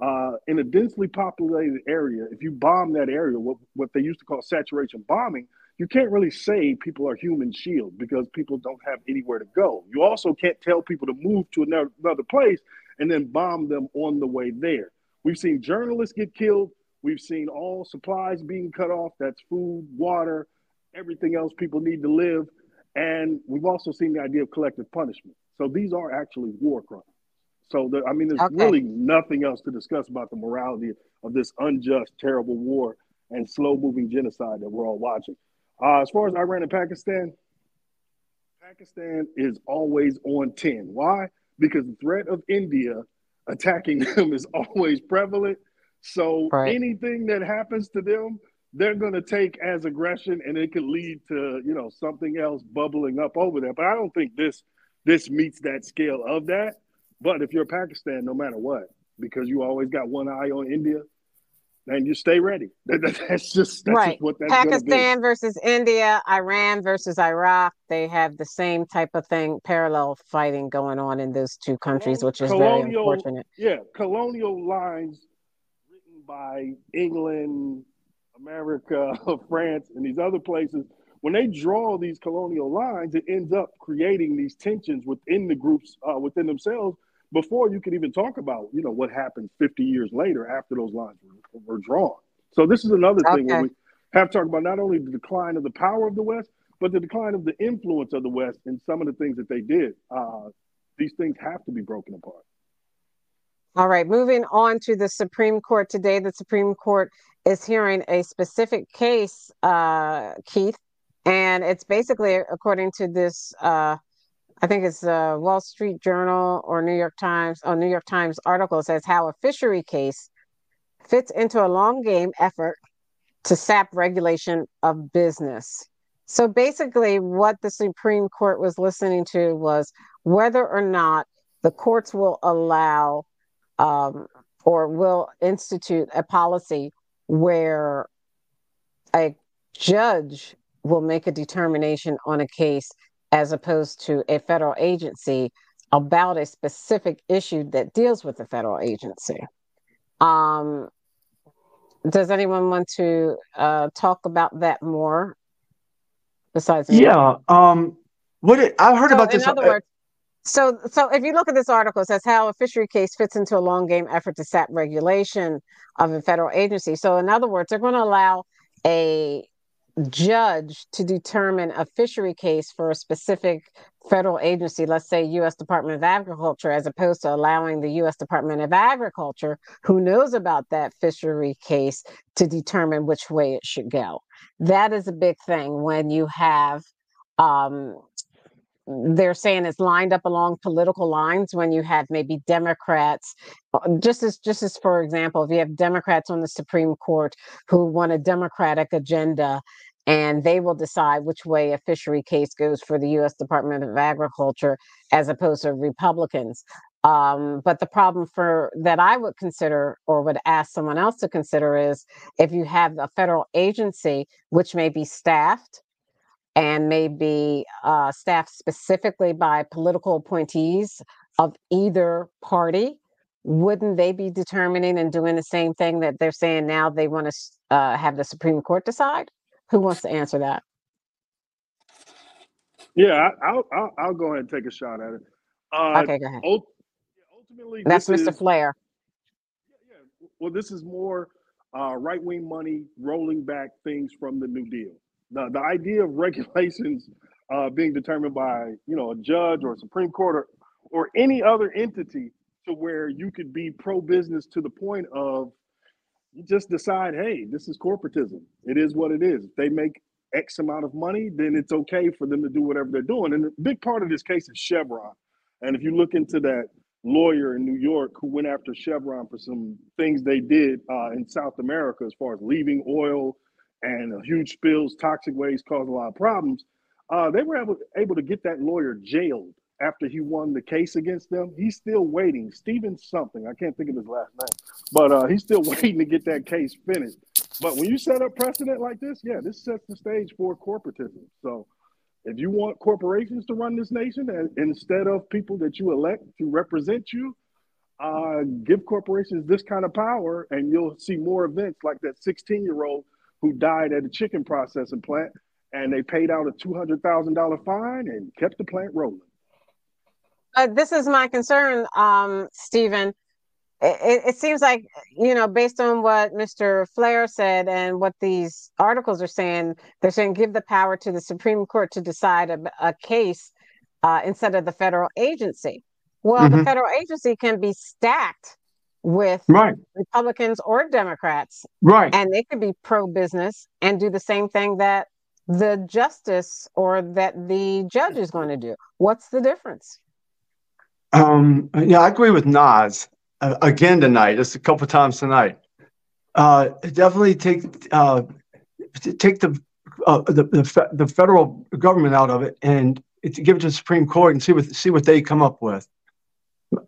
Uh, in a densely populated area, if you bomb that area, what, what they used to call saturation bombing, you can't really say people are human shield because people don't have anywhere to go. You also can't tell people to move to another, another place and then bomb them on the way there. We've seen journalists get killed. We've seen all supplies being cut off. That's food, water, everything else people need to live. And we've also seen the idea of collective punishment. So these are actually war crimes. So, the, I mean, there's okay. really nothing else to discuss about the morality of this unjust, terrible war and slow moving genocide that we're all watching. Uh, as far as Iran and Pakistan, Pakistan is always on 10. Why? Because the threat of India attacking them is always prevalent. So right. anything that happens to them, they're going to take as aggression and it could lead to, you know, something else bubbling up over there. But I don't think this this meets that scale of that. But if you're Pakistan, no matter what, because you always got one eye on India, and you stay ready. that's just that's right. Just what that's Pakistan versus India, Iran versus Iraq. They have the same type of thing, parallel fighting going on in those two countries, which is colonial, very unfortunate. Yeah, colonial lines written by England, America, France, and these other places. When they draw these colonial lines, it ends up creating these tensions within the groups, uh, within themselves, before you can even talk about, you know, what happened 50 years later after those lines were, were drawn. So this is another okay. thing where we have to talk about not only the decline of the power of the West, but the decline of the influence of the West and some of the things that they did. Uh, these things have to be broken apart. All right, moving on to the Supreme Court today. The Supreme Court is hearing a specific case, uh, Keith, and it's basically according to this uh, I think it's a Wall Street Journal or New York Times or New York Times article says how a fishery case fits into a long game effort to sap regulation of business. So basically, what the Supreme Court was listening to was whether or not the courts will allow um, or will institute a policy where a judge will make a determination on a case as opposed to a federal agency about a specific issue that deals with the federal agency. Um, does anyone want to uh, talk about that more? Besides, yeah. Um, what it, I heard so about in this. In other uh, words, so so if you look at this article, it says how a fishery case fits into a long game effort to sap regulation of a federal agency. So in other words, they're going to allow a judge to determine a fishery case for a specific federal agency, let's say US Department of Agriculture, as opposed to allowing the US Department of Agriculture, who knows about that fishery case, to determine which way it should go. That is a big thing when you have um, they're saying it's lined up along political lines when you have maybe Democrats, uh, just as just as for example, if you have Democrats on the Supreme Court who want a Democratic agenda and they will decide which way a fishery case goes for the U.S. Department of Agriculture as opposed to Republicans. Um, but the problem for that I would consider or would ask someone else to consider is if you have a federal agency which may be staffed and may be uh, staffed specifically by political appointees of either party, wouldn't they be determining and doing the same thing that they're saying now they want to uh, have the Supreme Court decide? Who wants to answer that? Yeah, I, will I'll I'll go ahead and take a shot at it. Uh, okay, go ahead. Ultimately, that's Mr. Is, Flair. Yeah, yeah, well, this is more uh, right wing money rolling back things from the New Deal. The the idea of regulations uh, being determined by you know a judge or a Supreme Court or, or any other entity to where you could be pro business to the point of you just decide, hey, this is corporatism. It is what it is. If they make X amount of money, then it's okay for them to do whatever they're doing. And a big part of this case is Chevron. And if you look into that lawyer in New York who went after Chevron for some things they did uh, in South America, as far as leaving oil and huge spills, toxic waste caused a lot of problems, uh, they were able, able to get that lawyer jailed after he won the case against them. He's still waiting. Steven something, I can't think of his last name, but uh, he's still waiting to get that case finished. But when you set up precedent like this, yeah, this sets the stage for corporatism. So if you want corporations to run this nation and, instead of people that you elect to represent you, uh, give corporations this kind of power, and you'll see more events like that 16 year old who died at a chicken processing plant, and they paid out a $200,000 fine and kept the plant rolling. Uh, this is my concern, um, Stephen. It, it, seems like, you know, based on what Mr. Flair said and what these articles are saying, they're saying give the power to the Supreme Court to decide a, a case uh, instead of the federal agency. Well, mm-hmm. the federal agency can be stacked with right. Republicans or Democrats. Right. And they could be pro business and do the same thing that the justice or that the judge is going to do. What's the difference? Um, yeah, I agree with Nas uh, again tonight. Just a couple of times tonight. Uh, definitely take uh, take the, uh, the the the federal government out of it and give it to the Supreme Court and see what see what they come up with.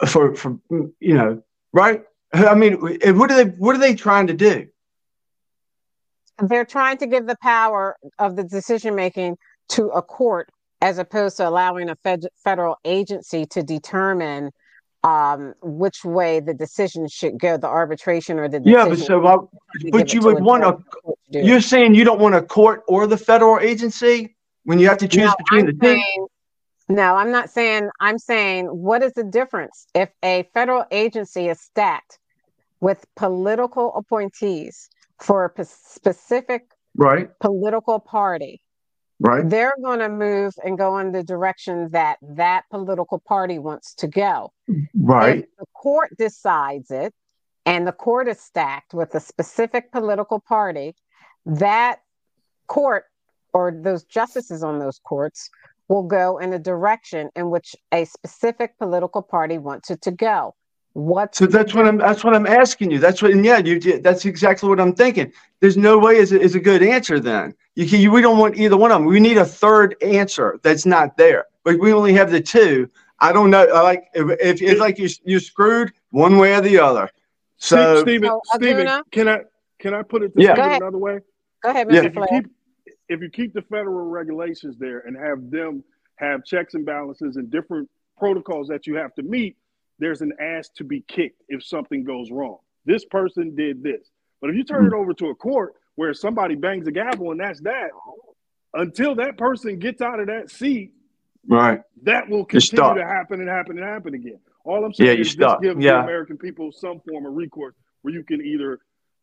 For for you know right? I mean, what are they what are they trying to do? They're trying to give the power of the decision making to a court as opposed to allowing a fed- federal agency to determine um, which way the decision should go, the arbitration or the yeah. But so, uh, but you would want a. You're saying you don't want a court or the federal agency when you have to choose no, between I'm the two. No, I'm not saying. I'm saying what is the difference if a federal agency is stacked with political appointees for a specific right political party Right. They're going to move and go in the direction that that political party wants to go. Right. If the court decides it and the court is stacked with a specific political party, that court or those justices on those courts will go in a direction in which a specific political party wants it to go. What? So that's what I'm. That's what I'm asking you. That's what. And yeah, you. That's exactly what I'm thinking. There's no way is a, is a good answer then. You can. You, we don't want either one of them. We need a third answer that's not there. But we only have the two. I don't know. I like if, if it's like you you screwed one way or the other. So Stephen, so, Stephen, can I can I put it yeah. another way? Go ahead, Mr. Yeah. If you, keep, if you keep the federal regulations there and have them have checks and balances and different protocols that you have to meet there's an ass to be kicked if something goes wrong. This person did this. But if you turn it over to a court where somebody bangs a gavel and that's that, until that person gets out of that seat, right, that will continue to happen and happen and happen again. All I'm saying yeah, is just give yeah. the American people some form of recourse where you can either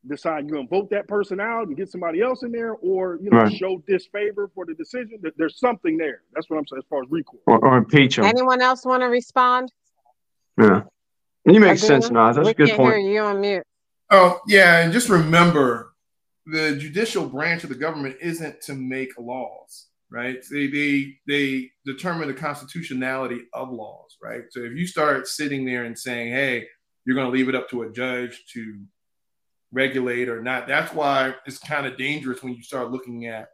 decide you're going to vote that person out and get somebody else in there, or you know, right. show disfavor for the decision. That there's something there. That's what I'm saying as far as recourse. Or, or impeach them. Anyone else want to respond? Yeah. You make sense, Nas. That's a good point. you on mute. Oh, yeah. And just remember the judicial branch of the government isn't to make laws, right? They they they determine the constitutionality of laws, right? So if you start sitting there and saying, hey, you're going to leave it up to a judge to regulate or not, that's why it's kind of dangerous when you start looking at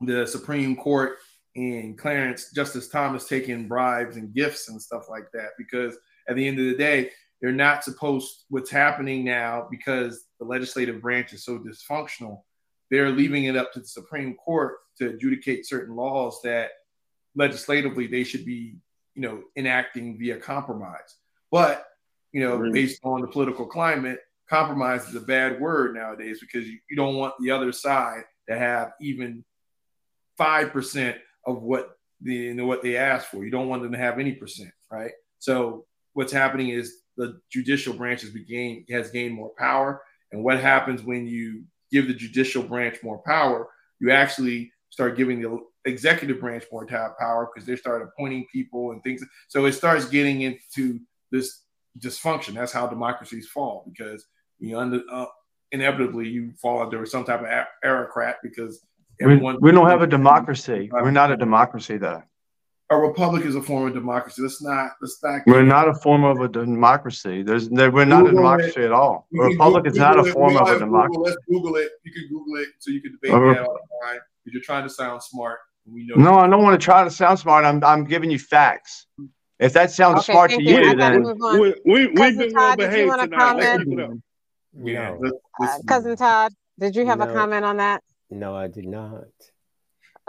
the Supreme Court and Clarence Justice Thomas taking bribes and gifts and stuff like that because at the end of the day they're not supposed what's happening now because the legislative branch is so dysfunctional they're leaving it up to the Supreme Court to adjudicate certain laws that legislatively they should be you know enacting via compromise but you know really? based on the political climate compromise is a bad word nowadays because you, you don't want the other side to have even five percent of what the you know, what they asked for. You don't want them to have any percent, right? So what's happening is the judicial branch has, begain, has gained more power. And what happens when you give the judicial branch more power? You actually start giving the executive branch more power because they start appointing people and things. So it starts getting into this dysfunction. That's how democracies fall because you under, uh, inevitably you fall under some type of autocrat because everyone. We, we don't have a democracy. We're not a democracy, though a republic is a form of democracy. Let's not. Let's not. We're not a form of a democracy. There's. There, we're not Google a democracy it. at all. A republic Google is not a form of a democracy. Google, let's Google it. You can Google it so you can debate uh, that all the time. Because you're trying to sound smart. We know. No, I don't want to try to sound smart. I'm. I'm giving you facts. If that sounds okay, smart to you, you then we, we, we've been well behaved tonight. Yeah. Uh, Cousin Todd, did you have no, a comment on that? No, I did not.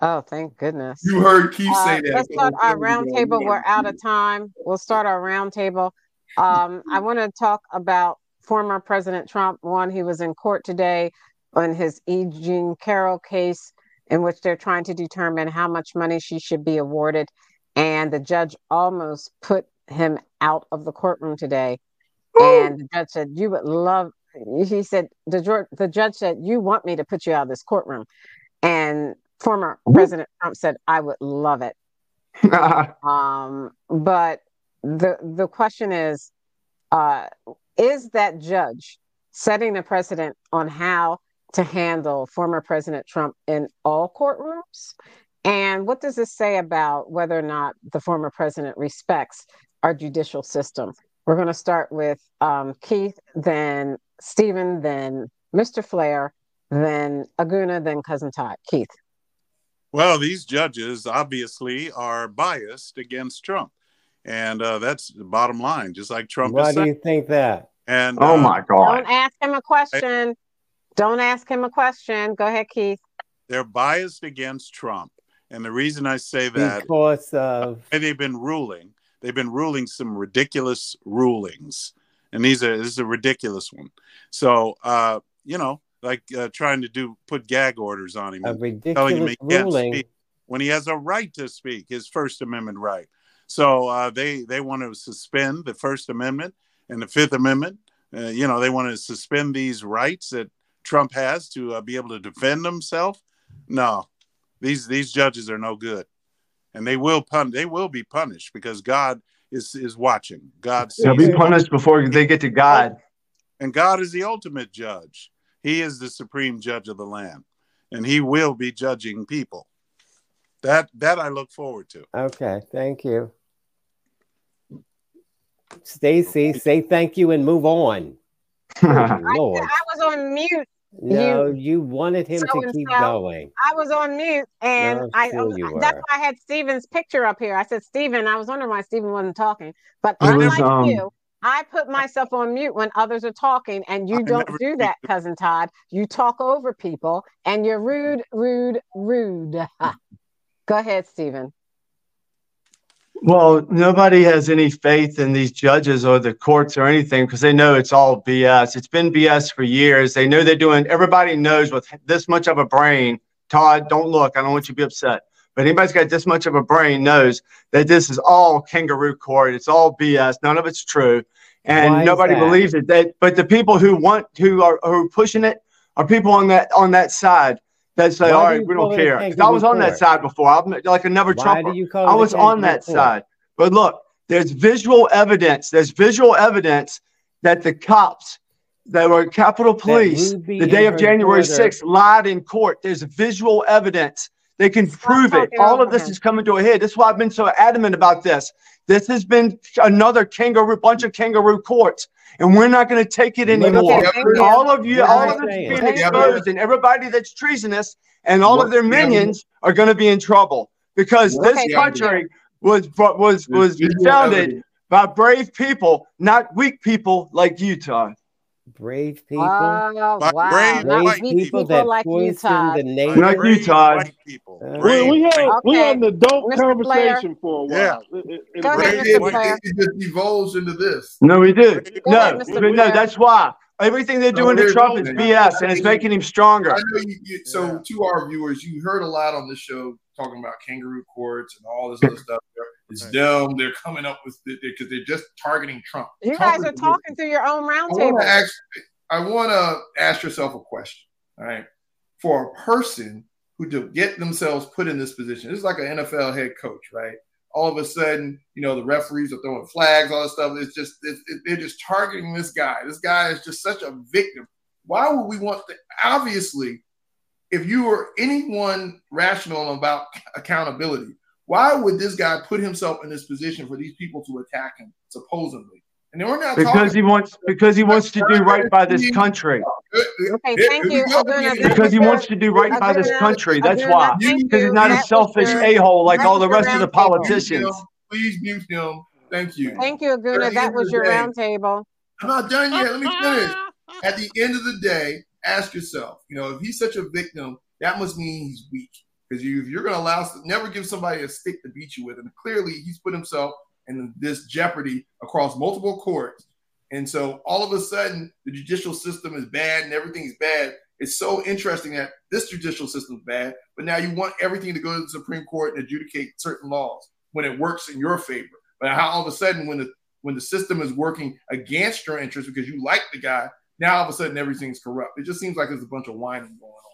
Oh, thank goodness. You heard Keith uh, say that. Let's start our roundtable. We're out of time. We'll start our roundtable. Um, I want to talk about former President Trump. One, he was in court today on his E. Jean Carroll case, in which they're trying to determine how much money she should be awarded. And the judge almost put him out of the courtroom today. And the judge said, You would love, he said, the, the judge said, You want me to put you out of this courtroom. And former President Trump said, I would love it. um, but the the question is, uh, is that judge setting the precedent on how to handle former President Trump in all courtrooms? And what does this say about whether or not the former president respects our judicial system? We're going to start with um, Keith, then Stephen, then Mr. Flair, then Aguna, then Cousin Todd. Keith. Well, these judges obviously are biased against Trump, and uh, that's the bottom line. Just like Trump. Why do you think that? And oh uh, my God! Don't ask him a question. I, don't ask him a question. Go ahead, Keith. They're biased against Trump, and the reason I say that because of and they've been ruling. They've been ruling some ridiculous rulings, and these are this is a ridiculous one. So, uh, you know, like uh, trying to do put gag orders on him, a ridiculous telling him he can't ruling. speak when he has a right to speak, his First Amendment right. So uh, they they want to suspend the First Amendment and the Fifth Amendment. Uh, you know, they want to suspend these rights that Trump has to uh, be able to defend himself. No, these these judges are no good, and they will pun they will be punished because God is is watching. God they'll be punished before they get to God, and God is the ultimate judge. He is the supreme judge of the land, and he will be judging people. That that I look forward to. Okay, thank you. Stacy, say thank you and move on. Lord. I, I was on mute. No, you, you wanted him so to keep so. going. I was on mute, and no, I that's why I had Steven's picture up here. I said, Steven, I was wondering why Steven wasn't talking. But unlike um, you, I put myself on mute when others are talking, and you I don't do that, cousin Todd. You talk over people, and you're rude, rude, rude. Go ahead, Stephen. Well, nobody has any faith in these judges or the courts or anything because they know it's all BS. It's been BS for years. They know they're doing. Everybody knows with this much of a brain. Todd, don't look. I don't want you to be upset. But anybody's got this much of a brain knows that this is all kangaroo court. It's all BS. None of it's true, and nobody believes it. That, but the people who want who are who are pushing it are people on that on that side that say, Why "All right, we don't care." I was on that side before. I'm like another Why Trumper. I was on that court? side. But look, there's visual evidence. There's visual evidence that the cops that were Capitol Police the day of January 6th lied in court. There's visual evidence they can prove it. All of this is coming to a head. That's why I've been so adamant about this. This has been another kangaroo, bunch of kangaroo courts, and we're not going to take it anymore. All of you, all of this being exposed, and everybody that's treasonous and all of their minions are going to be in trouble because this country was was was founded by brave people, not weak people like Utah brave people. wow. Brave, brave people, people, that like poisoned the nation. Not Utah. People. Uh, we, we, had, okay. we had an adult Mr. conversation for a while. Yeah. It, it, Go ahead, Mr. It, it just evolves into this. No, we did. no, no, that's why. Everything they're No, doing to Trump no- is BS, and it's making him stronger. I know you, you so to our viewers, you heard a lot on this show talking about kangaroo courts and all this other stuff. It's Right. dumb. They're coming up with because they're just targeting Trump. You Trump guys are talking through your own roundtable. to. I want to ask yourself a question. All right, for a person who to get themselves put in this position, this is like an NFL head coach, right? All of a sudden, you know, the referees are throwing flags, all this stuff. It's just it's, it, they're just targeting this guy. This guy is just such a victim. Why would we want to? Obviously, if you were anyone rational about accountability, why would this guy put himself in this position for these people to attack him, supposedly? And we're not Because he wants because he wants to do right by this country. Okay, thank you, go. Aguna. Here- Because he wants to do right by this country. That's why. Because he's not a selfish a hole like all the rest of the politicians. Please mute him. Thank you. Thank you, Aguna. That was your roundtable. I'm not done yet. Let me finish. At the end of the day, ask yourself, you know, if he's such a victim, that must mean he's weak. Because you, you're going to allow, never give somebody a stick to beat you with, and clearly he's put himself in this jeopardy across multiple courts. And so all of a sudden, the judicial system is bad and everything's bad. It's so interesting that this judicial system is bad, but now you want everything to go to the Supreme Court and adjudicate certain laws when it works in your favor. But how all of a sudden, when the when the system is working against your interest because you like the guy, now all of a sudden everything's corrupt. It just seems like there's a bunch of whining going on.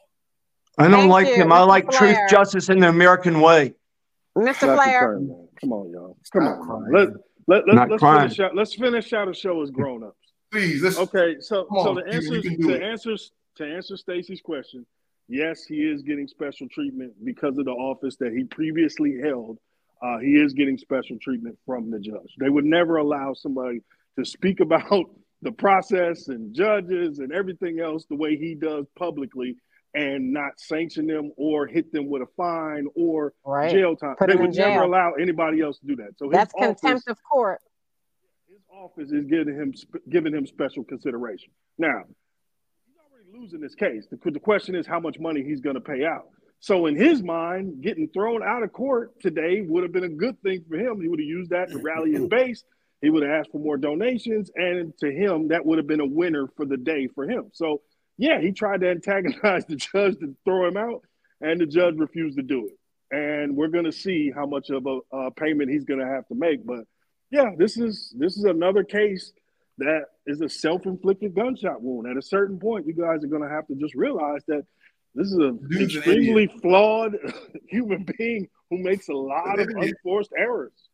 I don't Thank like you, him. I Mr. like truth, Flair. justice, and the American way. Mr. Not your Flair, turn, man. Come on, y'all. Come Stop on. crying. man. Let, let, Not let, let's crying. finish out. Let's finish out a show as grown ups. Please, let's Okay, so Come so on, the Steven, you answers can do to it. answers to answer Stacy's question, yes, he is getting special treatment because of the office that he previously held. Uh, he is getting special treatment from the judge. They would never allow somebody to speak about the process and judges and everything else the way he does publicly and not sanction them or hit them with a fine or right? jail time. Put they would never allow anybody else to do that. So his That's office, contempt of court. his office is giving him giving him special consideration. Now, he's already losing this case. The, the question is how much money he's going to pay out. So in his mind, getting thrown out of court today would have been a good thing for him. He would have used that to rally his base. He would have asked for more donations, and to him, that would have been a winner for the day for him. So yeah, he tried to antagonize the judge to throw him out, and the judge refused to do it. And we're going to see how much of a, a payment he's going to have to make. But yeah, this is this is another case that is a self-inflicted gunshot wound. At a certain point, you guys are going to have to just realize that this is an Dude's an extremely flawed human being who makes a lot of unforced errors.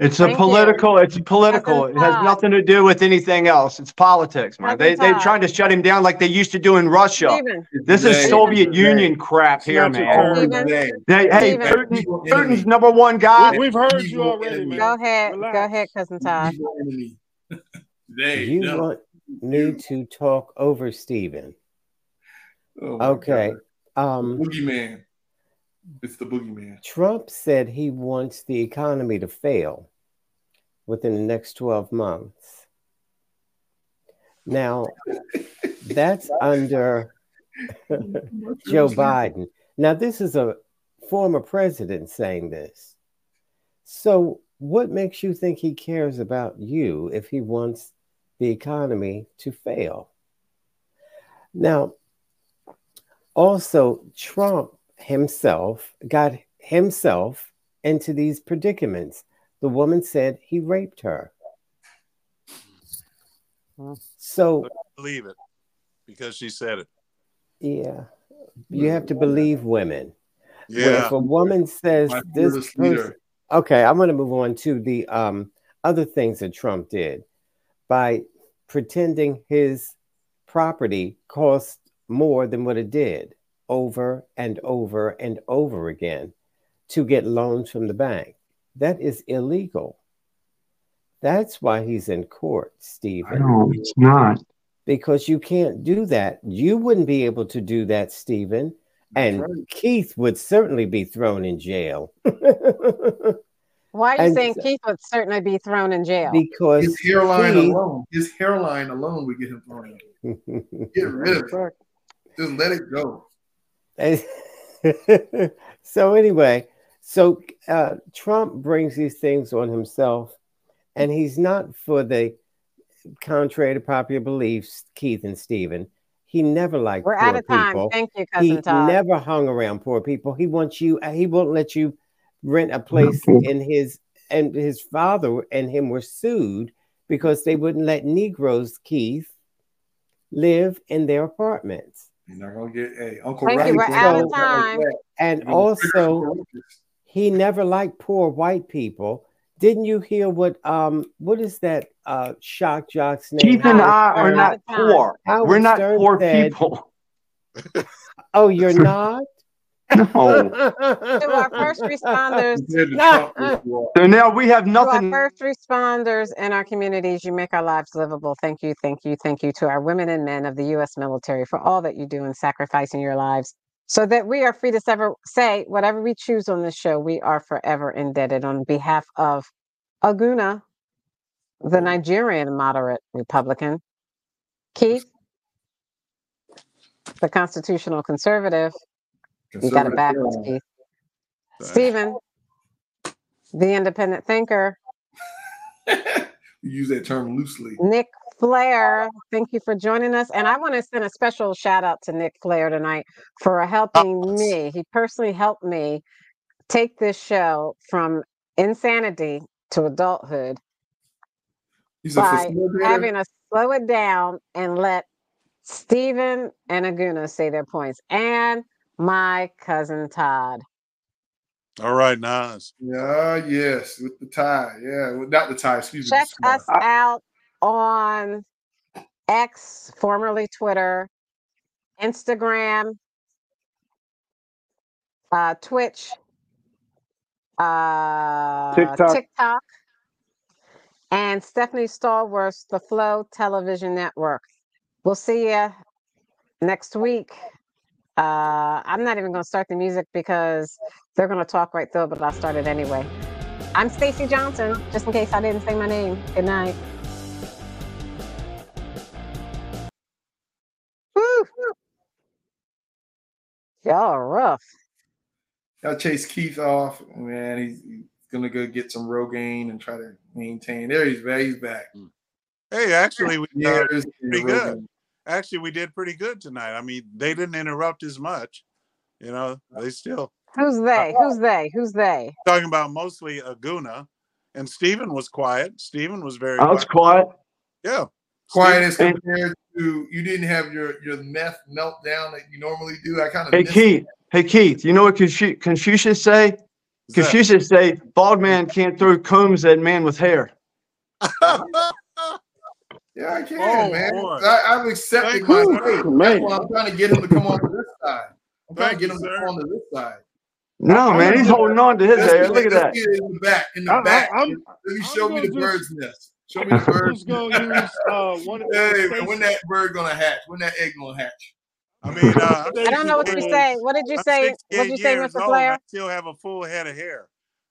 It's a Thank you. political. It's political. It has nothing to do with anything else. It's politics, man. They Cousin they Todd. trying to shut him down like they used to do in Russia. Steven, This is They- Soviet they- Union crap here, It's not man. Steven. They- They, hey, Putin, Putin's number one guy. We- We've heard you already, man. go ahead. Relax. Go ahead, cousin Todd. They, You them. want me to talk over Stephen? Oh Okay. God. Um, Boogeyman. It's the boogeyman. Trump said he wants the economy to fail within the next 12 months. Now, that's under Joe Biden. Now, this is a former president saying this. So, what makes you think he cares about you if he wants the economy to fail? Now, also, Trump himself got himself into these predicaments. The woman said he raped her. So, Believe it because she said it. yeah, you have to believe women. Where Yeah. if a woman says My this person, okay, I'm going to move on to the um, other things that Trump did by pretending his property cost more than what it did over and over and over again to get loans from the bank. That is illegal. That's why he's in court, Stephen No, it's not. because you can't do that. You wouldn't be able to do that, Stephen. And right. Keith would certainly be thrown in jail Why are you And- saying Keith would certainly be thrown in jail? because His hairline he- alone, his hairline alone would get him thrown in. Get rid of it. Just let it go. so anyway, so uh, Trump brings these things on himself, and he's not for the contrary to popular beliefs, Keith and Stephen, he never liked We're poor out of time. people. Thank you, He cousin Todd. never hung around poor people. He wants you. He won't let you rent a place in his. And his father and him were sued because they wouldn't let Negroes, Keith, live in their apartments. You're not gonna get hey Uncle Thank you. We're out of time. And You're gonna trigger also, some roaches. He never liked poor white people. Didn't you hear what um what is that uh shock jock's name? Keith and Howard I are not Out of time. poor. Howard We're not Stern poor said- people. Oh, you're not? No. To our first responders, Compared to Trump, which you are. So now we have to our nothing. first responders in our communities, you make our lives livable. Thank you, thank you, thank you to our women and men of the U.S. military for all that you do in sacrificing your lives so that we are free to sever, say whatever we choose on this show. We are forever indebted on behalf of Aguna, the mm. Nigerian moderate Republican, Keith, the constitutional conservative. You got it Conservative backwards, Carolyn. Keith. Stephen, the independent thinker. You use that term loosely. Nick Flair, oh. thank you for joining us. And I want to send a special shout out to Nick Flair tonight for helping Yes. me. He personally helped me take this show from insanity to adulthood He's by facilitator. having us slow it down and let Stephen and Aguna say their points. And my cousin Todd. All right, Nas. Yeah, yes, with the tie. Yeah, well, not the tie. Excuse me. Check us scarf. out on X, formerly Twitter, Instagram, uh, Twitch, uh, TikTok. TikTok, and Stephanie Stallworth, the Flow Television Network. We'll see you next week. Uh, I'm not even going to start the music because they're going to talk right through but I'll start it anyway. I'm Stacy Johnson, just in case I didn't say my name. Good night. Y'all are rough. Y'all chase Keith off. Man, he's, he's gonna go get some Rogaine and try to maintain. There he's back. He's back. Hey, actually, we, Yeah, uh, there's pretty Rogaine. good. actually we did pretty good tonight. I mean, they didn't interrupt as much. You know, they still Who's they? Who's they? Who's they? talking about mostly Aguna, and Stephen was quiet. Stephen was very I was quiet. quiet. Yeah, Quiet as compared to you didn't have your your meth meltdown that you normally do. I kind of Hey miss Keith. Hey Keith. You know what Confucius say? What's that? Confucius say, "Bald man can't throw combs at man with hair." Yeah, I can, Oh, man. boy. I, I've accepted Thank my you, fate. That's why I'm trying to get him to come on to this side. I'm trying Thank to get you, him to come on to this side. No man, he's holding on to his hair. Look at that. get in the back. In the I- I- back. I'm- Let me show me the just- bird's nest. Show me the I'm gonna use uh, one. Hey, Stacy- when that bird gonna hatch? When that egg gonna hatch? I mean, uh, I'm I don't know what you 68 say. What did you I'm say? What did you say, Mr. Flair? I still have a full head of hair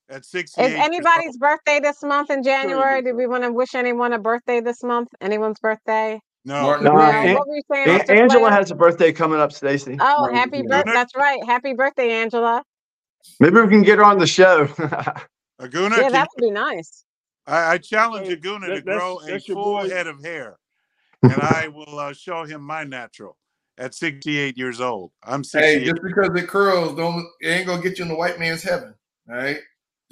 at 68. Is anybody's birthday this month in January? do Did we want to wish anyone a birthday this month? Anyone's birthday? No, No, No. An- What were you saying, An- Angela Flair? has a birthday coming up, Stacy. Oh, Martin happy Luther birthday! That's right. Happy birthday, Angela. Maybe we can get her on the show. Aguna, Yeah, can- that would be nice. I, I challenge Hey, Aguna that- to grow a that's your full boy. head of hair, and I will uh, show him my natural at 68 years old. I'm Hey, just because it curls, don't it ain't gonna get you in the white man's heaven. right?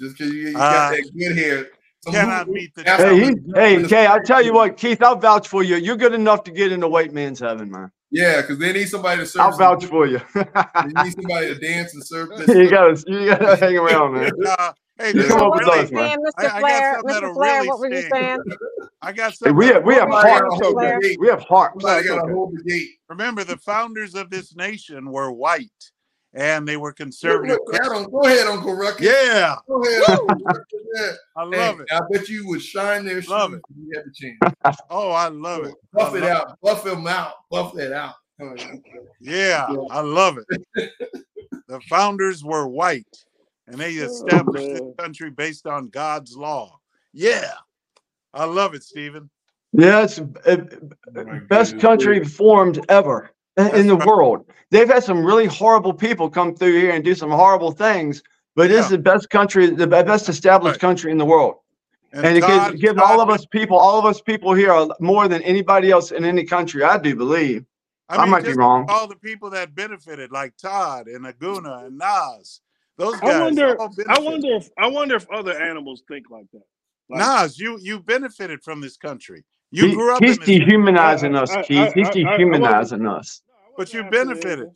just because you, you Uh, got that good hair. Some cannot who- meet the hey, he, hey, Kay, I'll tell you what, Keith, I'll vouch for you. You're good enough to get into white man's heaven, man. Yeah, because they need somebody to serve. I'll vouch food. for you. They need somebody to dance and serve you gotta, you gotta hang around, man. Uh, hey, You come is up with were really, those, you man. I- Mr. Got Flair? something that'll Mr. Flair, really what were you saying? I got Hey, something. we have, we have Somebody gotta hearts. hold Flair. the gate. We have hearts. Somebody That's gotta okay. hold the gate. Remember, the founders of this nation were white, and they were conservative. look, Adam, go ahead, Uncle Ruckus. Yeah, Go ahead, Uncle Yeah. I Hey, love it. I bet you would shine their shoes Love if you had the chance. Oh, I love it. I Buff it love out. Buff them out. Buff that out. Yeah, Yeah. I love it. the founders were white, and they established this man. country based on God's law. Yeah, I love it, Stephen. Yeah, it's uh, my best goodness. country formed ever in- in the right. world. They've had some really horrible people come through here and do some horrible things, but it's Yeah. the best country, the best established Right. country in the world. And it gives, gives all of us people, all of us people here are more than anybody else in any country, I do believe. I mean, might be wrong. All the people that benefited, like Todd and Aguna and Nas, those I wonder. I wonder if I wonder if other animals think like that. Like, Nas, you you benefited from this country. You He- grew up he's in this, dehumanizing I- us, Keith. He's I- I- I dehumanizing us. But you after benefited.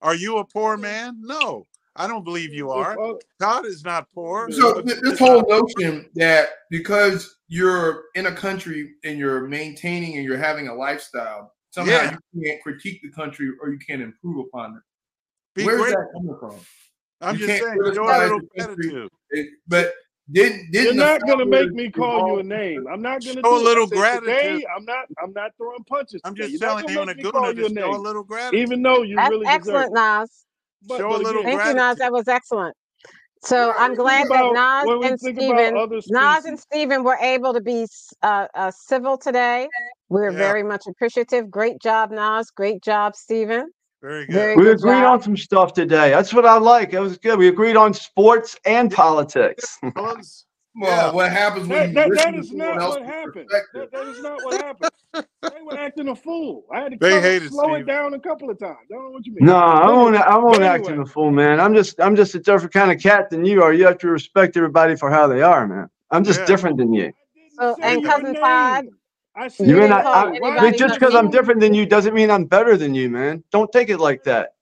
Are you a poor man? No, I don't believe you are. other- Todd is not poor. So this whole notion that because you're in a country and you're maintaining and you're having a lifestyle, somehow Yeah. you can't critique the country or you can't improve upon it. Be Where's great. that coming from? I'm you just can't saying, show a little the country. gratitude. It- but didn't didn't You're not gonna make me call you a name. I'm not gonna Show do a little said gratitude. Today, I'm not. I'm not throwing punches. I'm today. just You're not telling gonna you and make me Aguna call to you a show a little gratitude. even though you That's really excellent, it. Nas. But, Show a little again, Thank you, Nas. That was excellent. So when I'm glad about that when Nas and Stephen, about Nas and Stephen were able to be uh, uh, civil today. We're Yeah. very much appreciative. Great job, Nas. Great job, Stephen. Very good. Very We good agreed job. on some stuff today. That's what I like. It was good. We agreed on sports and politics. Well, Yeah. what happens when that, you that, listen that to is someone not what happened. That, that is not what happened. they were acting a fool. I had to They hated slow Stephen. it down a couple of times. I don't know what you mean. No, I But won't. I won't but act anyway. in a fool, man. I'm just. I'm just a different kind of cat than you are. You have to respect everybody for how they are, man. I'm just Yeah. different than you. I So, and cousin Todd, name. I said You You and didn't I. I just because I'm different than you doesn't mean I'm better than you, man. Don't take it like that.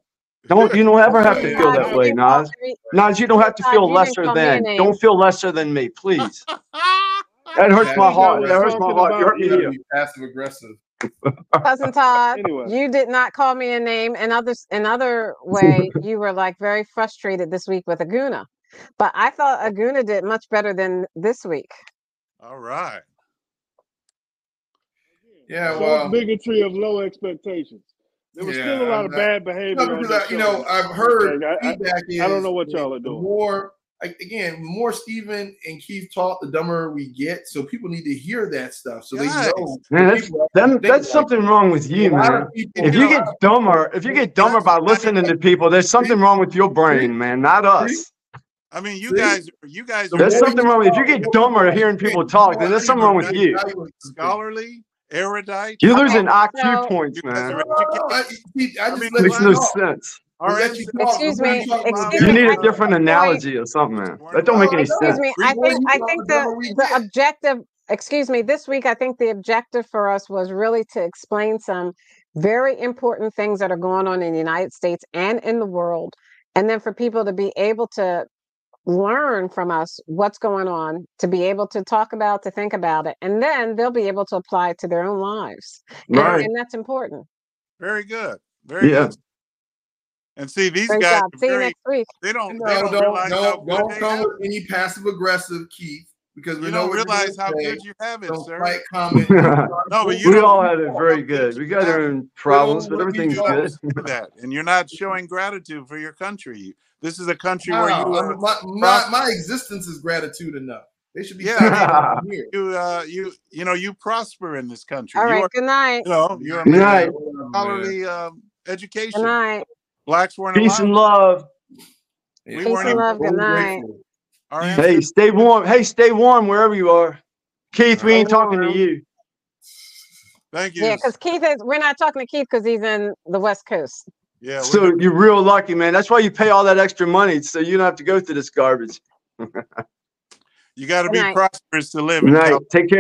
Don't. You don't ever have to feel that way, didn't Nas. Nas, you don't have to feel lesser call me a than. Don't feel lesser than me, please. That hurts Yeah, my heart. That hurts my heart. You about- hurt me You gotta here. be passive aggressive. cousin Todd, Anyway. you did not call me a name. In other another way, you were like very frustrated this week with Aguna, but I thought Aguna did much better than this week. all right. Yeah, Show well, bigotry of low expectations. There was still a lot I'm of not- bad behavior. no, because I, you know I've heard Like, I- I- feedback is I don't know what y'all are doing. More again, more Stephen and Keith talk, the dumber we get. So people need to hear that stuff so Guys. they know. Man, that's people them, think that's like something wrong with you, man. people- If you get dumber, if you get dumber by listening to people, there's something wrong with your brain, man, not us. I mean, you See? guys, you guys The There's something wrong with if you get dumber hearing people talk, then there's something wrong with you you. evaluate the scholarly, erudite. You're losing So- IQ points, man. I, I I just mean, let Makes no talk. sense. Our Let you. Excuse me, not talking about excuse You me, need a different analogy or something, man. That don't make any sense. Excuse me. I think I think the the we the get. objective. Excuse me. This week, I think the objective for us was really to explain some very important things that are going on in the United States and in the world, and then for people to be able to learn from us what's going on, to be able to talk about, to think about it, and then they'll be able to apply it to their own lives, and, Right. and that's important. very good, very Yeah. good. And see, these Great guys job. are See you very, next week. they don't, No, they don't, don't realize don't good don't they come have with any passive aggressive, Keith, because we You know don't realize how say. good you have it, Don't sir. fight, comment. No, but you We all had it very good. We got our own problems, but everything's good. that, and you're not showing gratitude for your country. This is a country where you are, my, my, my existence is gratitude enough. They should be Yeah. thankful here. you, uh, you, you know, you prosper in this country. All you right. are, Good night. you know, you're a Good night. scholarly um, education. Good night. Blacks weren't Peace and love. We Peace weren't and love. Good night. grateful. Our Hey, stay warm. Hey, stay warm wherever you are. Keith, we ain't talking to you. thank you. Yeah, because Keith is. We're not talking to Keith because he's in the West Coast. Yeah, we're So you're real lucky, man. That's why you pay all that extra money, so you don't have to go through this garbage. You got to be prosperous to live Good in night. Take care.